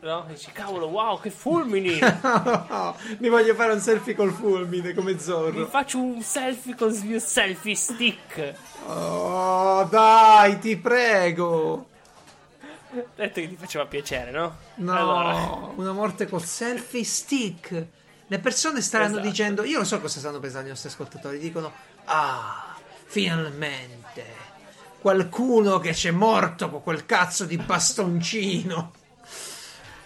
No? Dici, cavolo, wow, che fulmini! <laughs> Mi voglio fare un selfie col fulmine come Mi Zorro. faccio un selfie con il mio selfie stick. Oh, dai, ti prego. Ho detto che ti faceva piacere, no? No, Allora, una morte col selfie stick. Le persone staranno Esatto. dicendo, io non so cosa stanno pensando i nostri ascoltatori, dicono, ah, finalmente, qualcuno che c'è morto con quel cazzo di bastoncino.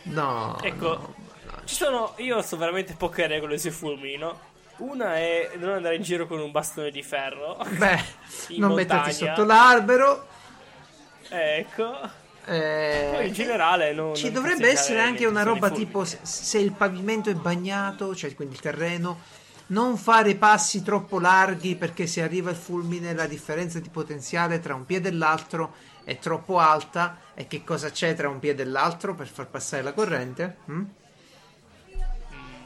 No, ecco, no, no. ci sono. Io so veramente poche regole sui fulmini, no? Una è non andare in giro con un bastone di ferro. Beh, <laughs> non montagna. metterti sotto l'albero. Ecco. eh, Poi in generale non- Ci non dovrebbe essere anche una roba tipo se, se il pavimento è bagnato, cioè quindi il terreno, non fare passi troppo larghi perché se arriva il fulmine la differenza di potenziale tra un piede e l'altro è troppo alta e che cosa c'è tra un piede e l'altro per far passare la corrente? Mm?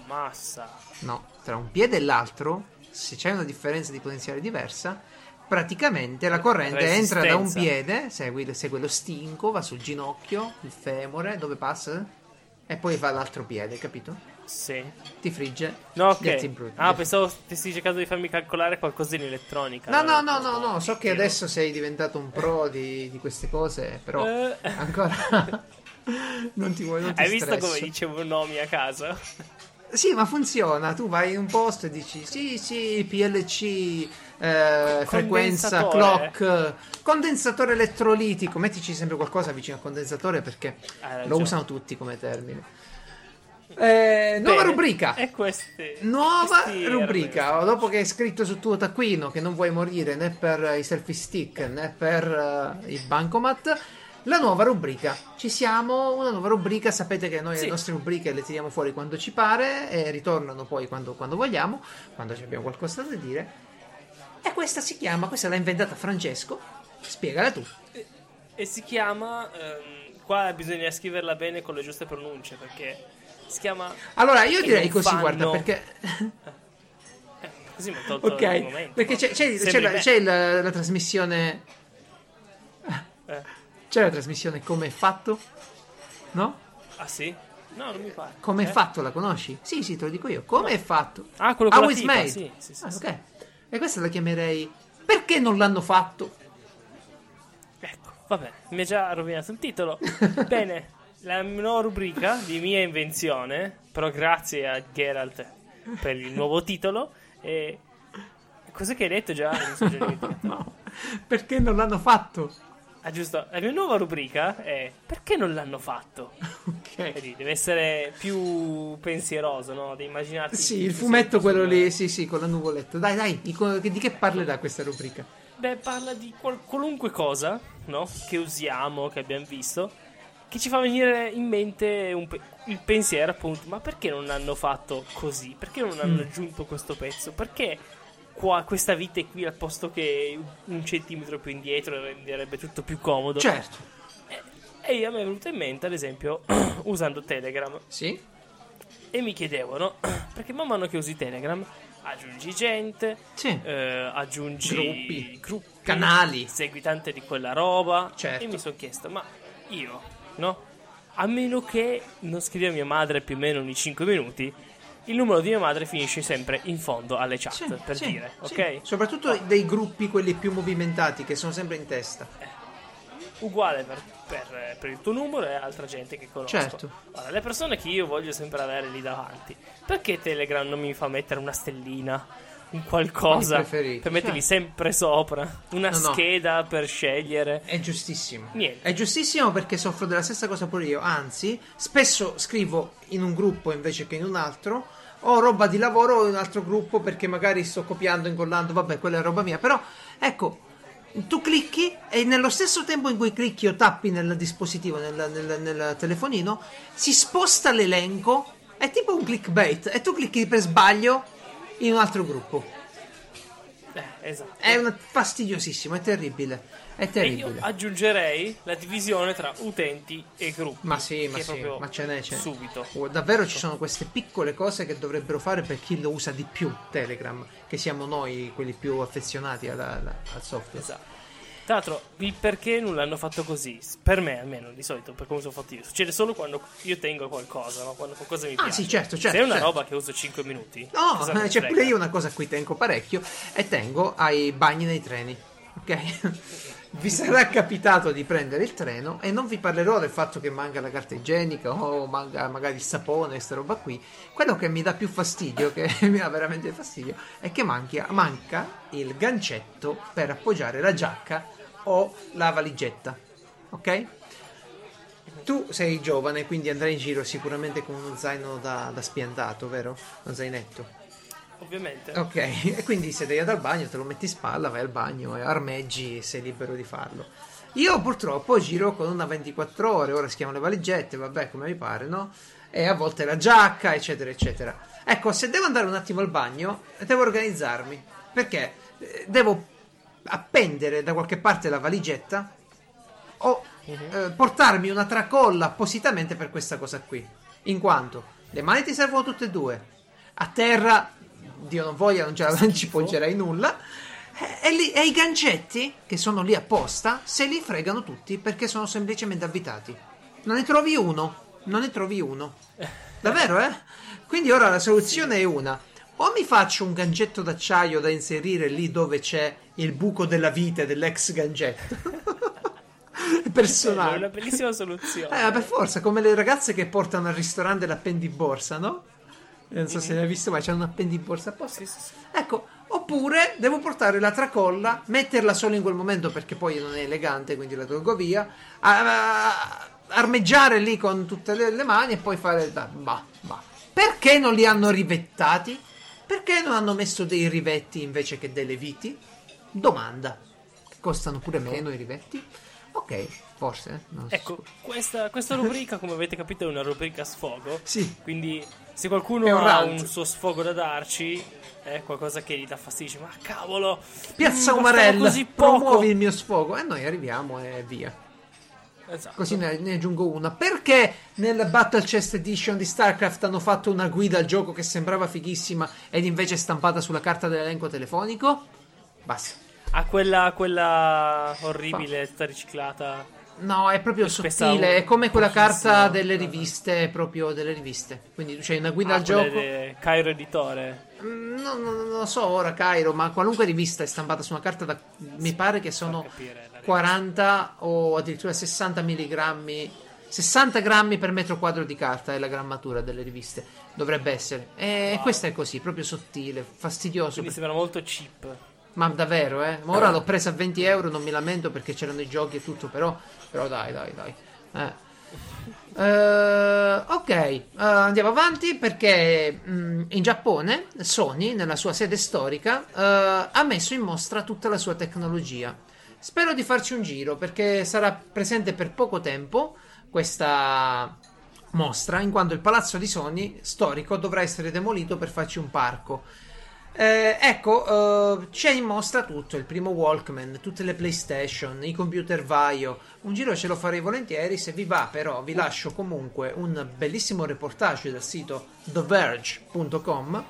Massa. No, tra un piede e l'altro, se c'è una differenza di potenziale diversa, praticamente la corrente entra da un Resistenza. piede, segue, segue lo stinco, va sul ginocchio, il femore, dove passa? E poi va all'altro piede, capito? Sì. Ti frigge. No, ok. Ah, pensavo stessi cercando di farmi calcolare qualcosa in elettronica. No, no, no, no, no, so che adesso sei diventato un pro di, di queste cose, però Eh. ancora <laughs> non ti vuoi non ti Hai visto come dicevo nomi a caso? Sì, ma funziona. Tu vai in un posto e dici sì, sì, PLC, eh, frequenza, clock, condensatore elettrolitico. Mettici sempre qualcosa vicino al condensatore perché lo usano tutti come termine. Eh, nuova Bene. rubrica. E queste. Nuova questi rubrica. Dopo che hai scritto sul tuo taccuino che non vuoi morire né per i selfie stick né per eh, i bancomat, La nuova rubrica, ci siamo, una nuova rubrica, sapete che noi Sì. le nostre rubriche le tiriamo fuori quando ci pare e ritornano poi quando, quando vogliamo, quando ci abbiamo qualcosa da dire. E questa si chiama, questa l'ha inventata Francesco, spiegala tu. E si chiama. ehm, qua bisogna scriverla bene con le giuste pronunce perché si chiama. Allora, io Che direi così, guarda, fanno- perché... eh, così mi ha tolto ok, momento. perché c'è, c'è- c'è la, c'è la- la trasmissione... Eh. C'è la trasmissione Come è fatto? No? Ah sì? No, non mi pare. Come è Eh? fatto, la conosci? Sì, sì, te lo dico io. Come è fatto? Ah, quello it's tipa, made. sì, sì, sì, Ah, sì. ok. E questa la chiamerei Perché non l'hanno fatto? Ecco, vabbè, mi ha già rovinato il titolo. <laughs> Bene, la nuova rubrica di mia invenzione, però grazie a Geralt per il nuovo titolo. E... Cos'è che hai detto già? Sono già. <laughs> No. Perché non l'hanno fatto? Ah, giusto, la mia nuova rubrica è Perché non l'hanno fatto? Ok. Vedi, deve essere più pensieroso, no? Devi immaginarti. Sì, il fumetto quello lì, sì, sì, con la nuvoletta. Dai, dai, di, di che parlerà questa rubrica? Beh, parla di qual- qualunque cosa, no? Che usiamo, che abbiamo visto, che ci fa venire in mente un pe- il pensiero, appunto, ma perché non hanno fatto così? Perché non hanno Mm. aggiunto questo pezzo? Perché qua, questa vite qui al posto che un centimetro più indietro renderebbe tutto più comodo? Certo. E a me è venuto in mente, ad esempio, <clears throat> usando Telegram, Sì? e mi chiedevano, <clears throat> perché man mano che usi Telegram aggiungi gente, Sì. eh, aggiungi Gruppi. gruppi, Canali. segui tante di quella roba. Certo. E mi sono chiesto, ma io, no? A meno che non scriva mia madre più o meno ogni 5 minuti, il numero di mia madre finisce sempre in fondo alle chat, Sì, per sì, dire, sì. ok? Soprattutto dei gruppi, quelli più movimentati, che sono sempre in testa. Uguale per, per- per il tuo numero e altra gente che conosco. Certo. Ora, le persone che io voglio sempre avere lì davanti, perché Telegram non mi fa mettere una stellina? Un qualcosa Con i preferiti, per metterli certo. sempre sopra, una No, no. scheda per scegliere. È giustissimo. Niente. È giustissimo perché soffro della stessa cosa pure io. Anzi, spesso scrivo in un gruppo invece che in un altro. Ho roba di lavoro in un altro gruppo perché magari sto copiando, incollando. Vabbè, quella è roba mia. Però, ecco, tu clicchi e nello stesso tempo in cui clicchi o tappi nel dispositivo, nel, nel- nel telefonino, si sposta l'elenco. È tipo un clickbait. E tu clicchi per sbaglio in un altro gruppo. Eh, esatto. È una- fastidiosissimo, è terribile. È io terribile. aggiungerei la divisione tra utenti e gruppi. Ma sì, ma sì, ma ce n'è, ce n'è. Subito. Oh, Davvero ci sono queste piccole cose che dovrebbero fare per chi lo usa di più Telegram, che siamo noi quelli più affezionati alla- alla- al software. Esatto. Tra l'altro, il perché non l'hanno fatto così? Per me, almeno, di solito, per come sono fatto io. Succede solo quando io tengo qualcosa, no? Quando qualcosa mi Ah, piace. sì, certo, certo, Se è una certo. roba che uso 5 minuti. No, ne c'è frega? pure io una cosa a cui tengo parecchio e tengo ai bagni nei treni, ok? <laughs> Vi sarà capitato di prendere il treno e non vi parlerò del fatto che manca la carta igienica o manca magari il sapone, questa roba qui. Quello che mi dà più fastidio, che <laughs> mi dà veramente fastidio, è che manchi- manca il gancetto per appoggiare la giacca o la valigetta, ok? Tu sei giovane, quindi andrai in giro sicuramente con uno zaino da, da spiantato, vero? Uno zainetto. Ovviamente. Ok, e quindi se devi andare al bagno te lo metti in spalla, vai al bagno e armeggi, sei libero di farlo. Io purtroppo giro con una 24 ore, ora si chiamano le valigette, vabbè come mi pare, no? E a volte la giacca, eccetera, eccetera. Ecco, se devo andare un attimo al bagno, devo organizzarmi, perché eh, devo appendere da qualche parte la valigetta o eh, portarmi una tracolla appositamente per questa cosa qui. In quanto le mani ti servono tutte e due. A terra, Dio non voglia, non, la- non ci poggerai nulla. E, e lì- e i gancetti, che sono lì apposta, se li fregano tutti perché sono semplicemente avvitati. Non ne trovi uno. Non ne trovi uno. Davvero, eh? Quindi ora la soluzione è una. O mi faccio un gancetto d'acciaio da inserire lì dove c'è il buco della vite dell'ex gancetto. <laughs> È Personale. una bellissima soluzione. Eh, ma per forza, come le ragazze che portano al ristorante l'appendiborsa, no? Non so se l'hai visto, ma c'è un appendiborsa apposta. Sì, sì, sì. Ecco, oppure devo portare la tracolla, metterla solo in quel momento perché poi non è elegante, quindi la tolgo via, a- a- armeggiare lì con tutte le, le mani e poi fare... Bah, bah. Perché non li hanno rivettati? Perché non hanno messo dei rivetti invece che delle viti? Domanda. Che costano pure meno i rivetti? Ok, forse. non so. Ecco, questa, questa rubrica, come avete capito, è una rubrica sfogo. Sì. Quindi, se qualcuno un ha un suo sfogo da darci, è qualcosa che gli dà fastidio. Ma cavolo, Piazza mm, Umarella, così poco. promuovi il mio sfogo. E noi arriviamo e via. Esatto. Così ne, ne aggiungo una. Perché nel Battle Chest Edition di StarCraft hanno fatto una guida al gioco che sembrava fighissima ed invece è stampata sulla carta dell'elenco telefonico? Basta. Ha quella, quella orribile, tutta riciclata. No, è proprio sottile. È come quella carta delle riviste, proprio delle riviste. Quindi c'è una guida Ah, al gioco. Cairo Editore. Mm, No, no, non lo so ora, Cairo, ma qualunque rivista è stampata su una carta da. Mi pare che sono capire 40 o addirittura 60 milligrammi. 60 grammi per metro quadro di carta è la grammatura delle riviste. Dovrebbe essere. E Wow. questa è così, proprio sottile, fastidioso. Quindi sembra molto cheap. Ma davvero, eh? Ma ora l'ho presa a 20 euro, non mi lamento perché c'erano i giochi e tutto, però, però dai, dai, dai. Eh. Eh, ok, eh, andiamo avanti perché mm, in Giappone Sony, nella sua sede storica, eh, ha messo in mostra tutta la sua tecnologia. Spero di farci un giro perché sarà presente per poco tempo questa mostra, in quanto il palazzo di Sony storico dovrà essere demolito per farci un parco. Eh, ecco, eh, c'è in mostra tutto, il primo Walkman, tutte le PlayStation, i computer Vaio. Un giro ce lo farei volentieri, se vi va però vi lascio comunque un bellissimo reportage dal sito TheVerge.com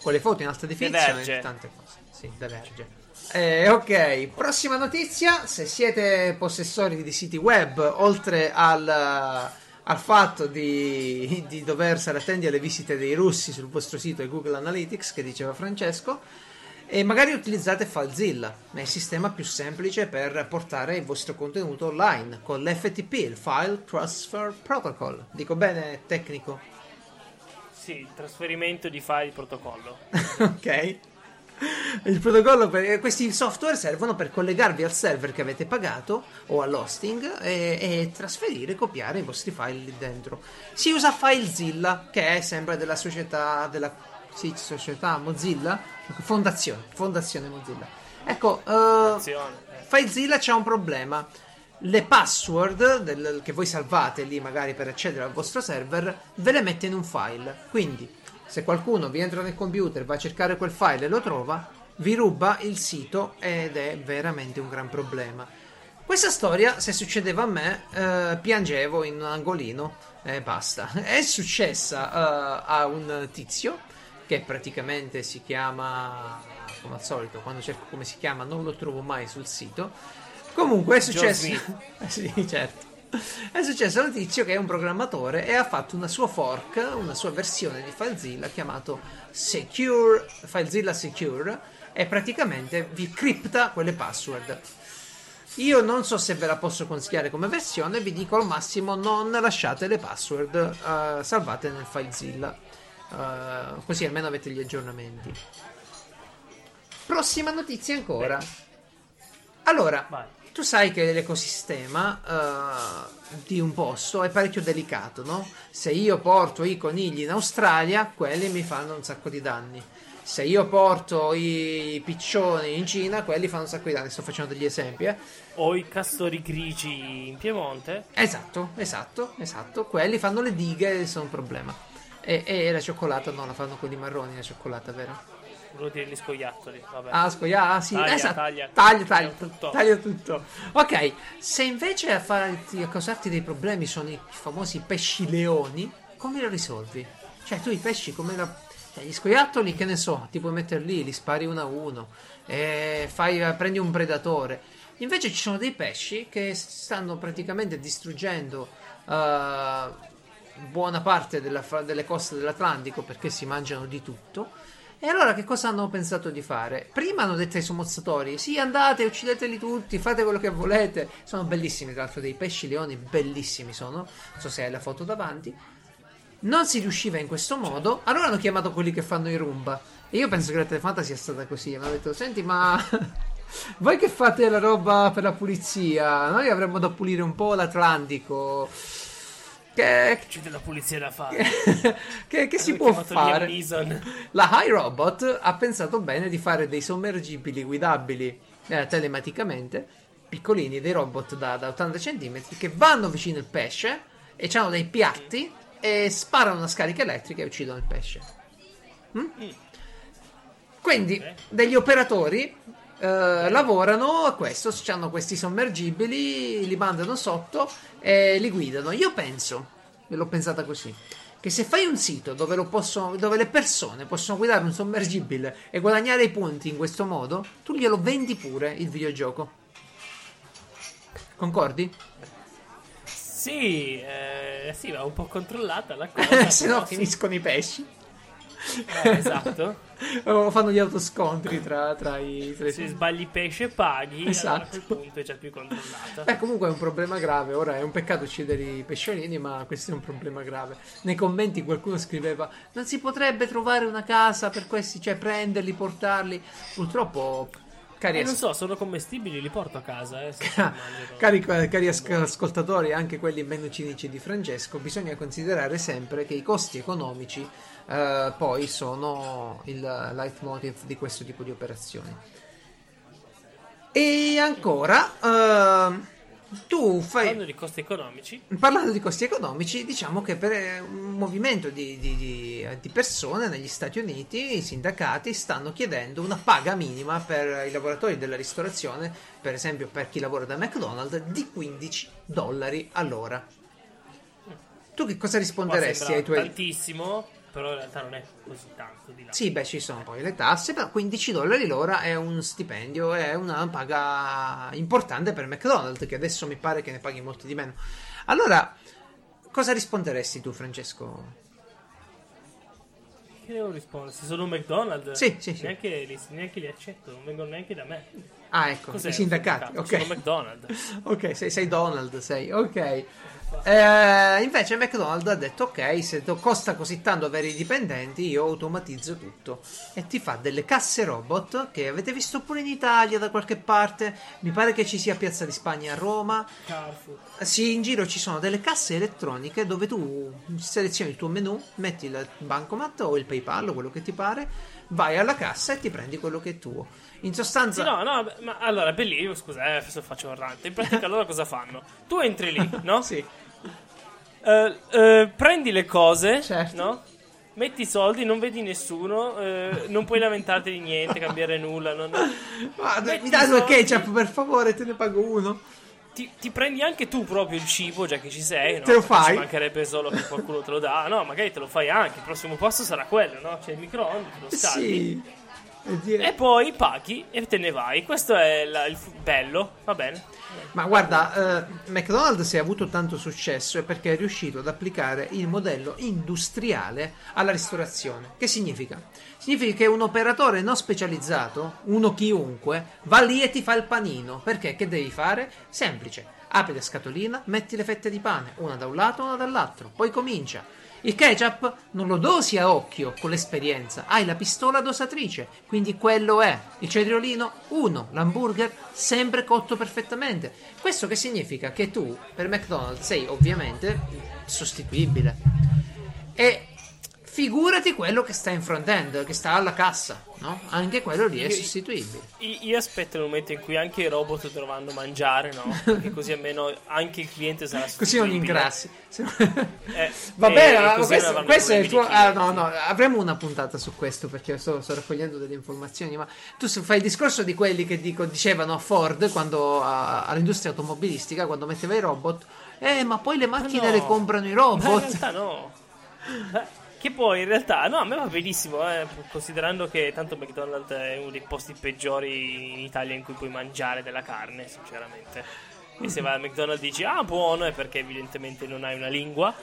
con le foto in alta definizione e tante cose. Sì, The Verge. Eh, ok, prossima notizia, se siete possessori di siti web, oltre al, al fatto di, di dover stare attenti alle visite dei russi sul vostro sito e Google Analytics, che diceva Francesco, e magari utilizzate FileZilla, è il sistema più semplice per portare il vostro contenuto online con l'FTP, il File Transfer Protocol. Dico bene, tecnico? Sì, trasferimento di file protocollo. <laughs> ok. <laughs> Il protocollo per questi software servono per collegarvi al server che avete pagato o all'hosting e, e trasferire e copiare i vostri file lì dentro. Si usa FileZilla, che è sempre della società della sì, società Mozilla, fondazione, fondazione Mozilla. Ecco, eh. Eh. FileZilla c'ha un problema. Le password del- che voi salvate lì magari per accedere al vostro server ve le mette in un file. Quindi, se qualcuno vi entra nel computer, va a cercare quel file e lo trova, vi ruba il sito ed è veramente un gran problema. Questa storia, se succedeva a me, eh, piangevo in un angolino e basta. <laughs> È successa eh, a un tizio che praticamente si chiama, come al solito, quando cerco come si chiama non lo trovo mai sul sito. Comunque è successo... <laughs> Sì, certo. È successo a un tizio che è un programmatore e ha fatto una sua fork, una sua versione di FileZilla chiamato Secure, FileZilla Secure e praticamente vi cripta quelle password. Io non so se ve la posso consigliare come versione, vi dico al massimo non lasciate le password eh, salvate nel FileZilla. Eh, così almeno avete gli aggiornamenti. Prossima notizia ancora. Allora, Vai. Tu sai che l'ecosistema eh, di un posto è parecchio delicato, no? Se io porto i conigli in Australia, quelli mi fanno un sacco di danni. Se io porto i piccioni in Cina, quelli fanno un sacco di danni. Sto facendo degli esempi, eh. O i castori grigi in Piemonte. Esatto, esatto, esatto. Quelli fanno le dighe e sono un problema. E, e la cioccolata no, la fanno quelli marroni, la cioccolata, vero? Volevo dire gli scoiattoli. Vabbè. Ah, scoglia, ah, sì, Taglia, esatto. taglia. Taglio, Taglia tutto. taglio tutto. Ok, se invece a, farti, a causarti dei problemi sono i famosi pesci leoni, come lo risolvi? Cioè, tu i pesci come la... cioè, gli scoiattoli, che ne so, ti puoi mettere lì, li spari uno a uno, e fai, prendi un predatore. Invece ci sono dei pesci che stanno praticamente distruggendo eh, buona parte della delle coste dell'Atlantico perché si mangiano di tutto. E allora che cosa hanno pensato di fare? Prima hanno detto ai sommozzatori: sì, andate, uccideteli tutti, fate quello che volete. Sono bellissimi, tra l'altro, dei pesci leoni, bellissimi sono. Non so se hai la foto davanti. Non si riusciva in questo modo. Allora hanno chiamato quelli che fanno i rumba. E io penso che la telefanta sia stata così. Mi hanno detto: Senti, ma <laughs> voi che fate la roba per la pulizia? Noi avremmo da pulire un po' l'Atlantico. Che, C'è della pulizia da fare. <laughs> che, che si può fare? La iRobot ha pensato bene di fare dei sommergibili guidabili eh, telematicamente piccolini, dei robot da, da 80 cm che vanno vicino al pesce e hanno dei piatti e sparano una scarica elettrica e uccidono il pesce. Mm? Quindi degli operatori eh, lavorano a questo, hanno questi sommergibili, li mandano sotto e li guidano. Io penso, ve l'ho pensata così, che se fai un sito dove, lo posso- dove le persone possono guidare un sommergibile e guadagnare i punti in questo modo, tu glielo vendi pure il videogioco. Concordi? Sì, eh, sì, va un po' controllata la <laughs> cosa. se no finiscono i pesci. Eh, esatto. <laughs> o fanno gli autoscontri tra, tra i... Tra i- Se sbagli pesce paghi, allora a Esatto. quel punto è già più controllata. Beh, comunque è un problema grave. Ora è un peccato uccidere i pesciolini, ma questo è un problema grave. Nei commenti qualcuno scriveva: Non si potrebbe trovare una casa per questi, cioè prenderli, portarli. Purtroppo, cari, Eh, non so, sono commestibili, li porto a casa. Eh, <laughs> cari, cari as- ascoltatori, anche quelli meno cinici di Francesco, bisogna considerare sempre che i costi economici eh, poi sono il leitmotiv di questo tipo di operazioni. E ancora, ehm, tu fai. Parlando di costi economici, Parlando di costi economici, diciamo che per eh, un movimento di, di- di- di persone negli Stati Uniti i sindacati stanno chiedendo una paga minima per i lavoratori della ristorazione, per esempio per chi lavora da McDonald's, di 15 dollari all'ora. Tu che cosa risponderesti ai tuoi... tantissimo, però in realtà non è così tanto di là. Sì, beh, ci sono poi le tasse, però 15 dollari l'ora è un stipendio, è una paga importante per McDonald's, che adesso mi pare che ne paghi molti di meno. Allora, cosa risponderesti tu, Francesco? Che devo rispondere? Se sono un McDonald's, Sì, sì, sì. Neanche, li, neanche li accetto, non vengono neanche da me. Ah, ecco, Cos'è i sindacati. sindacato? Ok, Sono McDonald's. <laughs> ok, sei, sei Donald, sei, ok. Eh, invece McDonald's ha detto ok, se costa così tanto avere i dipendenti, io automatizzo tutto. E ti fa delle casse robot che avete visto pure in Italia da qualche parte. Mi pare che ci sia Piazza di Spagna a Roma. Carrefour. Sì, in giro ci sono delle casse elettroniche dove tu selezioni il tuo menu, metti il bancomat o il PayPal o quello che ti pare, vai alla cassa e ti prendi quello che è tuo. In sostanza, Sì, no, no, ma allora, bellissimo, scusa, eh, adesso faccio un rant. In pratica <laughs> allora cosa fanno? Tu entri lì, no? <laughs> sì, Eh, eh, prendi le cose, Certo. no? Metti i soldi, non vedi nessuno, eh, non puoi lamentarti di niente, cambiare nulla. non- Guarda, Metti mi dai due ketchup per favore, te ne pago uno. Ti, ti prendi anche tu proprio il cibo, già che ci sei, no? Te lo fai? Ci mancherebbe solo che qualcuno te lo dà. No, magari te lo fai anche. Il prossimo passo sarà quello, no? C'è il microonde, te lo scaldi. Sì. E E poi paghi e te ne vai. Questo è la- il bello, va bene. Ma guarda, eh, McDonald's se ha avuto tanto successo è perché è riuscito ad applicare il modello industriale alla ristorazione. Che significa? Significa che un operatore non specializzato, uno chiunque, va lì e ti fa il panino. Perché? Che devi fare? Semplice. Apri la scatolina, metti le fette di pane, una da un lato, una dall'altro, poi comincia. Il ketchup non lo dosi a occhio con l'esperienza, hai la pistola dosatrice, quindi quello è. Il cetriolino, uno. L'hamburger, sempre cotto perfettamente. Questo che significa che tu, per McDonald's, sei ovviamente sostituibile. E figurati quello che sta in front-end, che sta alla cassa, no? Anche quello lì è Io- sostituibile. I- Io aspetto il momento in cui anche i robot dovranno mangiare, no? Perché così almeno anche il cliente sarà <laughs> Così non sostituibile. ingrassi. Eh, <laughs> Va e- bene, ma questo, questo è il tuo. Ah, no, no, avremo una puntata su questo perché sto, sto raccogliendo delle informazioni. Ma tu fai il discorso di quelli che dico- dicevano a Ford quando, a- all'industria automobilistica quando metteva i robot. Eh, ma poi le macchine no. le comprano i Ma in robot. realtà no. <laughs> Che poi in realtà, no, a me va benissimo, eh, considerando che tanto McDonald's è uno dei posti peggiori in Italia in cui puoi mangiare della carne, sinceramente. E se vai al McDonald's dici, ah, buono, è perché evidentemente non hai una lingua.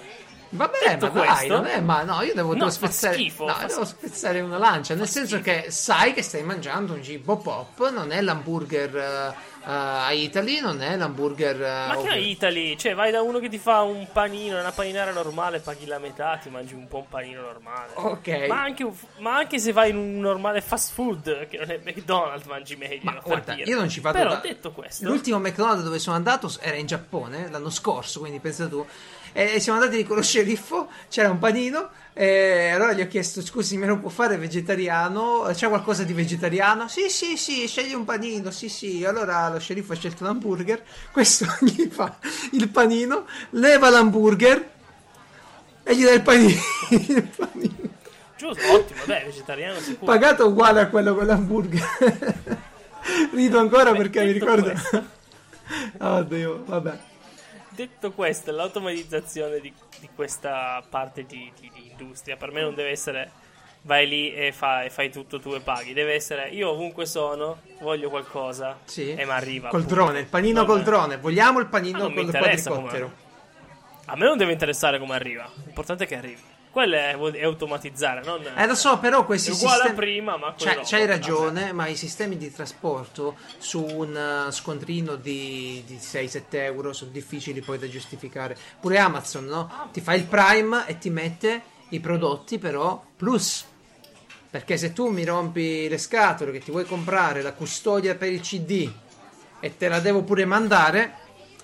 Vabbè, Detto ma dai, questo- non è, ma no, io devo, No, devo spezzare, schifo, no, devo spezzare una lancia, nel senso schifo. che sai che stai mangiando un cibo pop, non è l'hamburger eh, eh, a Italy, non è l'hamburger eh, Ma che è Italy? Cioè, vai da uno che ti fa un panino, una paninara normale, paghi la metà, ti mangi un po' un panino normale. Ok. Ma anche, ma anche se vai in un normale fast food, che non è McDonald's, mangi meglio. Ma guarda, io non ci vado Però da- detto questo, L'ultimo McDonald's dove sono andato era in Giappone l'anno scorso, quindi pensa tu. E siamo andati lì con lo sceriffo, c'era un panino. E allora gli ho chiesto: Scusi, me lo può fare vegetariano? C'è qualcosa di vegetariano? Sì, sì, sì, scegli un panino. Sì, sì. Allora lo sceriffo ha scelto l'hamburger. Questo <laughs> gli fa il panino, leva l'hamburger e gli dà il panino. <laughs> il panino. Giusto, ottimo, dai, vegetariano sicuro. Pagato uguale a quello con l'hamburger. <laughs> Rido ancora Beh, perché mi ricordo. Oddio, vabbè. Detto questo, l'automatizzazione di, di questa parte di, di- di industria per me non deve essere vai lì e fai, fai tutto tu e paghi. Deve essere io ovunque sono, voglio qualcosa Sì. e mi arriva. Col appunto. drone, il panino Non- col drone. Vogliamo il panino col quadricottero. A me non deve interessare come arriva, l'importante è che arrivi. Quello è, è automatizzare, non Eh, lo so, però questi è uguale sistemi... a prima, ma C'hai, c'hai ragione, ma i sistemi di trasporto su un uh, scontrino di, di 6-7 euro sono difficili poi da giustificare. Pure Amazon, no? Ti fa il Prime e ti mette i prodotti, però plus. Perché se tu mi rompi le scatole che ti vuoi comprare la custodia per il CD e te la devo pure mandare,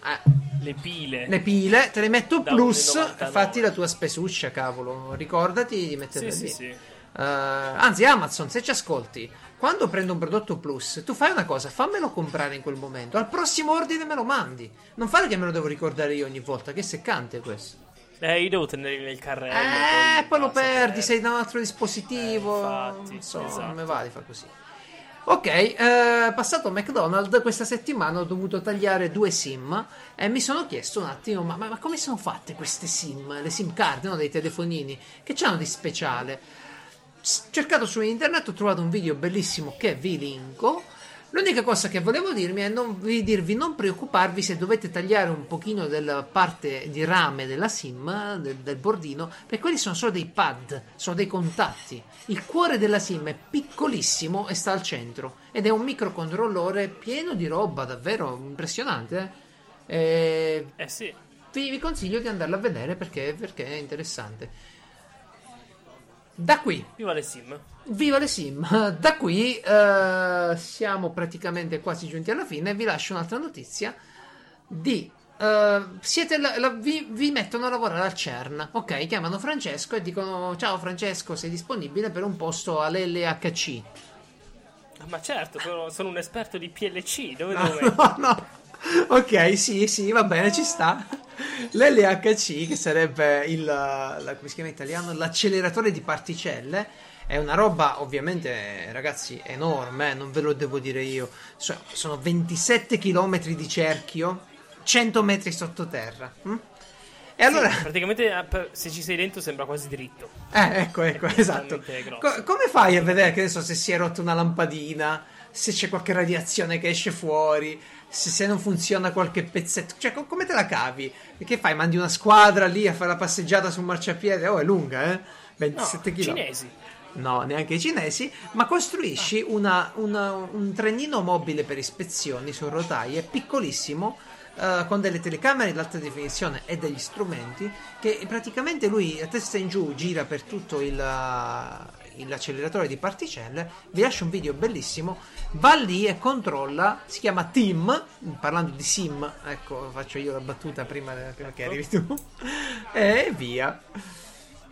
eh, Le pile. le pile te le metto Da plus 1,99. e fatti la tua spesuccia, cavolo. Ricordati di metterle Sì, lì. sì, sì. Eh, anzi, Amazon, se ci ascolti, quando prendo un prodotto plus, tu fai una cosa, fammelo comprare in quel momento. Al prossimo ordine me lo mandi. Non fare che me lo devo ricordare io ogni volta, che è seccante questo. Eh, io devo tenere nel carrello. Eh, poi lo basta perdi, tenerlo. sei da un altro dispositivo. Eh, infatti, non so, esatto. non mi va di fare così. Ok, eh, passato McDonald's, questa settimana ho dovuto tagliare due SIM e mi sono chiesto un attimo, ma, ma- come sono fatte queste SIM, le SIM card, no, dei telefonini, che c'hanno di speciale? Cercato su internet, ho trovato un video bellissimo che vi linko. L'unica cosa che volevo dirmi è non, vi dirvi non preoccuparvi se dovete tagliare un pochino della parte di rame della SIM, del, del bordino, perché quelli sono solo dei pad, sono dei contatti. Il cuore della SIM è piccolissimo e sta al centro ed è un microcontrollore pieno di roba, davvero impressionante. eh. E Eh sì. vi, vi consiglio di andarla a vedere perché, perché è interessante. Da qui Viva le sim. Viva le sim! <laughs> Da qui eh, siamo praticamente quasi giunti alla fine. Vi lascio un'altra notizia. Di siete la- la- vi, vi mettono a lavorare al CERN. Ok, chiamano Francesco e dicono: Ciao Francesco, sei disponibile per un posto all'LHC? Ah, Ma certo, sono, sono un esperto di PLC. Dove No, mettere? no, <laughs> no. Ok, sì, sì, va bene, ci sta. L'LHC, che sarebbe il, la- come si chiama in italiano? L'acceleratore di particelle, è una roba ovviamente, ragazzi, enorme, eh, non ve lo devo dire io. So- sono 27 km di cerchio, 100 metri sottoterra. hm? E allora... Sì, praticamente eh, se ci sei dentro sembra quasi dritto. Eh, ecco, ecco, È esatto. Co- come fai a vedere che ne so, se si è rotta una lampadina, se c'è qualche radiazione che esce fuori, se, se non funziona qualche pezzetto? Cioè, co- come te la cavi? E Che fai? Mandi una squadra lì a fare la passeggiata su un marciapiede? Oh, è lunga, eh? No, 27 km. cinesi. No, neanche i cinesi, ma costruisci una- una- un trenino mobile per ispezioni su rotaie piccolissimo. eh, con delle telecamere di alta definizione e degli strumenti che praticamente lui a testa in giù gira per tutto il, eh, l'acceleratore di particelle vi lascio un video bellissimo va lì e controlla si chiama Team parlando di sim ecco faccio io la battuta prima, prima che arrivi tu <laughs> e via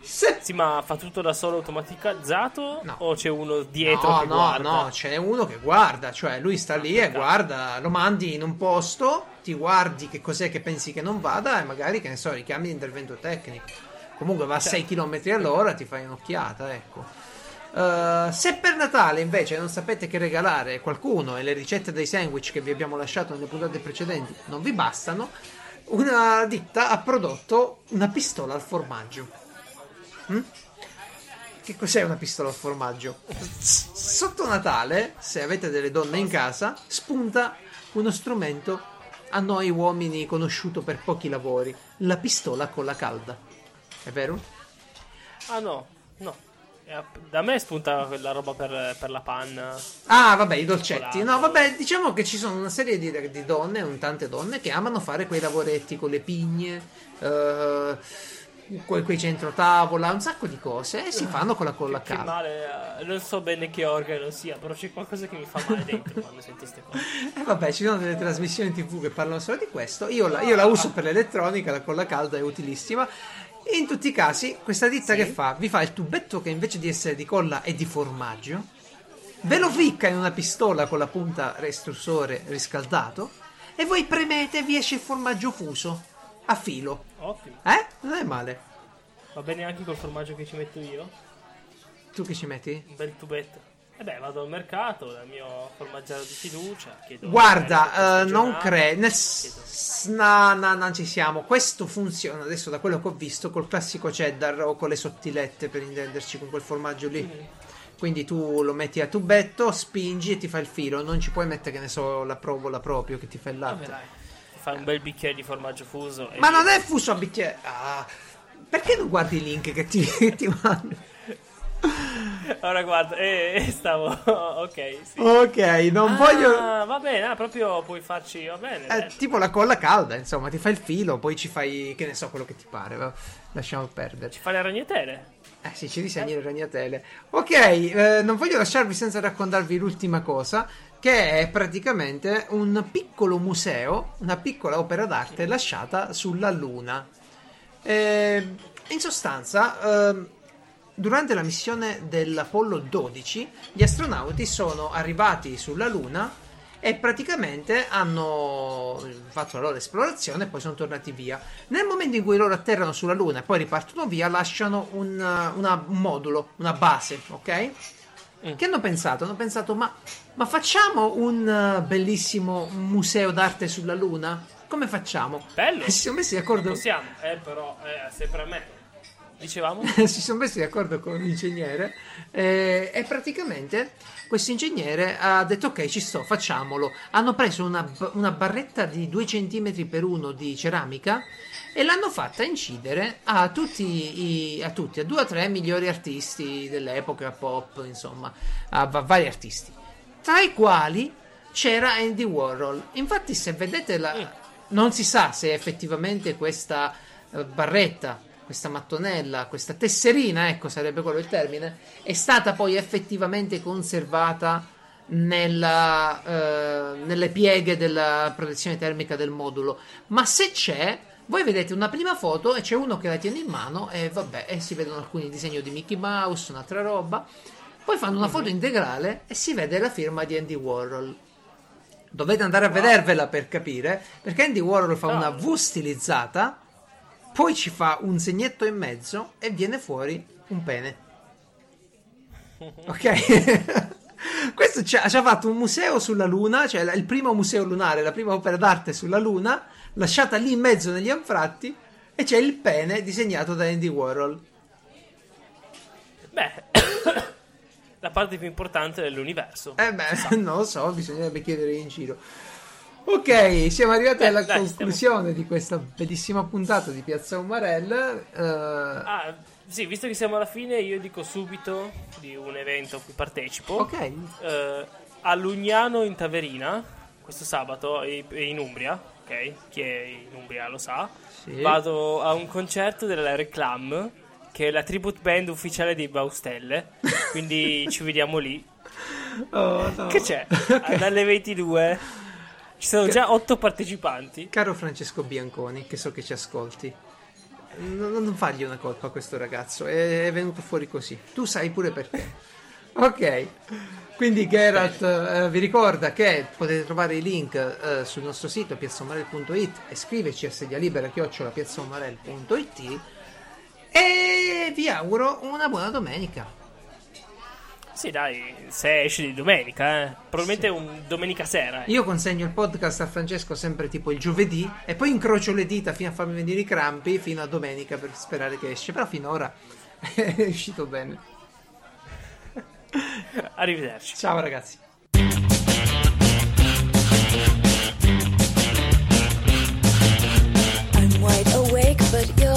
Sì, ma fa tutto da solo automatizzato? No. O c'è uno dietro no, che no, guarda? no, c'è uno che guarda, cioè lui sta lì e guarda, lo mandi in un posto, ti guardi che cos'è che pensi che non vada e magari, che ne so, richiami l'intervento tecnico. Comunque va a Certo. 6 km all'ora, ti fai un'occhiata, ecco. Eh, se per Natale invece non sapete che regalare a qualcuno e le ricette dei sandwich che vi abbiamo lasciato nelle puntate precedenti non vi bastano, una ditta ha prodotto una pistola al formaggio. Mm? Che cos'è una pistola al formaggio? Sotto Natale, se avete delle donne in casa, spunta uno strumento a noi uomini conosciuto per pochi lavori, la pistola con la calda. È vero? Ah no, no. Eh, Da me spunta quella roba per, per la panna. Ah, vabbè, i dolcetti. No, vabbè, diciamo che ci sono una serie di, di donne, un tante donne, che amano fare quei lavoretti con le pigne. eh, que- quei centro tavola, un sacco di cose e si fanno con la colla Che male, eh, non so bene che organo sia, però c'è qualcosa che mi fa male dentro quando sento queste cose. E vabbè, ci sono delle trasmissioni TV che parlano solo di questo. Io la, io la uso per l'elettronica, la colla calda è utilissima. In tutti i casi, questa ditta Sì. che fa? Vi fa il tubetto che invece di essere di colla è di formaggio. Ve lo ficca in una pistola con la punta restrussore riscaldato. E voi premete e vi esce il formaggio fuso a filo. Ottimo. Eh? Non è male. Va bene anche col formaggio che ci metto io? Tu che ci metti? Un bel tubetto. E beh, vado al mercato, dal mio formaggio di fiducia. Guarda, eh, non credo. Nel... chiedo- s- No, no, non ci siamo. Questo funziona adesso da quello che ho visto col classico cheddar o con le sottilette per intenderci con quel formaggio lì. Mm. Quindi tu lo metti a tubetto, spingi e ti fa il filo. Non ci puoi mettere, che ne so, la provola proprio che ti fa il Vabbè, latte. dai. Fai un bel bicchiere di formaggio fuso Ma non è fuso a bicchiere. Ah, perché non guardi i link che ti, ti mando? Ora guarda, eh, eh, stavo... <laughs> ok, sì. Ok, non voglio. Ah, va bene, ah, proprio puoi farci... Va bene. Eh, dai. tipo la colla calda, insomma, ti fai il filo, poi ci fai, che ne so, quello che ti pare. Lasciamo perdere. Ci fa le ragnatele? Eh sì, ci disegni le ragnatele. Ok, eh, non voglio lasciarvi senza raccontarvi l'ultima cosa, che è praticamente un piccolo museo, una piccola opera d'arte lasciata sulla Luna. Eh, in sostanza, ehm, durante la missione dell'Apollo 12, gli astronauti sono arrivati sulla Luna e praticamente hanno fatto la loro esplorazione e poi sono tornati via. Nel momento in cui loro atterrano sulla Luna e poi ripartono via, lasciano un, una- un modulo, una base, ok? Mm. Che hanno pensato? Hanno pensato, ma, ma facciamo un uh, bellissimo museo d'arte sulla Luna? Come facciamo? Bello. E si sono messi d'accordo. Possiamo, eh, però, eh, sempre a me. Dicevamo? <laughs> si sono messi d'accordo con un ingegnere eh, e praticamente questo ingegnere ha detto ok ci sto facciamolo. Hanno preso una, una barretta di 2 cm per 1 di ceramica e l'hanno fatta incidere a tutti, i, a tutti, a due o tre migliori artisti dell'epoca pop insomma a va- vari artisti tra i quali c'era Andy Warhol. Infatti se vedete la, non si sa se effettivamente questa eh, barretta questa mattonella, questa tesserina, ecco sarebbe quello il termine, è stata poi effettivamente conservata nella, eh, nelle pieghe della protezione termica del modulo. Ma se c'è, voi vedete una prima foto e c'è uno che la tiene in mano e vabbè, e si vedono alcuni disegni di Mickey Mouse, un'altra roba. Poi fanno una foto integrale e si vede la firma di Andy Warhol. Dovete andare a vedervela per capire, perché Andy Warhol fa una V stilizzata, poi ci fa un segnetto in mezzo e viene fuori un pene. Ok? <laughs> Questo ci ha, ci ha fatto un museo sulla Luna, cioè il primo museo lunare, la prima opera d'arte sulla Luna, lasciata lì in mezzo negli anfratti, e c'è il pene disegnato da Andy Warhol. Beh, <coughs> la parte più importante dell'universo. Eh beh, <laughs> non lo so, bisognerebbe chiedere in giro. Ok, siamo arrivati Beh, alla dai, conclusione di questa bellissima puntata di Piazza Umarell. Eh, Ah, sì, visto che siamo alla fine, io dico subito di un evento a cui partecipo. ok, Eh, a Lugnano in Taverina, questo sabato, in Umbria, ok? Chi è in Umbria lo sa. Sì. Vado a un concerto della Reclam, che è la tribute band ufficiale dei Baustelle. Quindi <laughs> ci vediamo lì. Oh, no. Che c'è? <laughs> Ok. Dalle 22 ci sono già 8 partecipanti. Caro Francesco Bianconi, che so che ci ascolti, non, non fargli una colpa a questo ragazzo, è, è venuto fuori così. Tu sai pure perché. Ok, quindi Geralt eh, vi ricorda che potete trovare i link eh, sul nostro sito piazzomarel.it e scriverci a sedia libera chiocciola piazzomarel.it e vi auguro una buona domenica. Sì, dai, se esce di domenica, eh. Probabilmente un domenica sera. eh. Io consegno il podcast a Francesco sempre tipo il giovedì e poi incrocio le dita fino a farmi venire i crampi fino a domenica per sperare che esce. Però finora <laughs> è uscito bene. <laughs> Arrivederci. Ciao ragazzi. I'm wide awake, but you're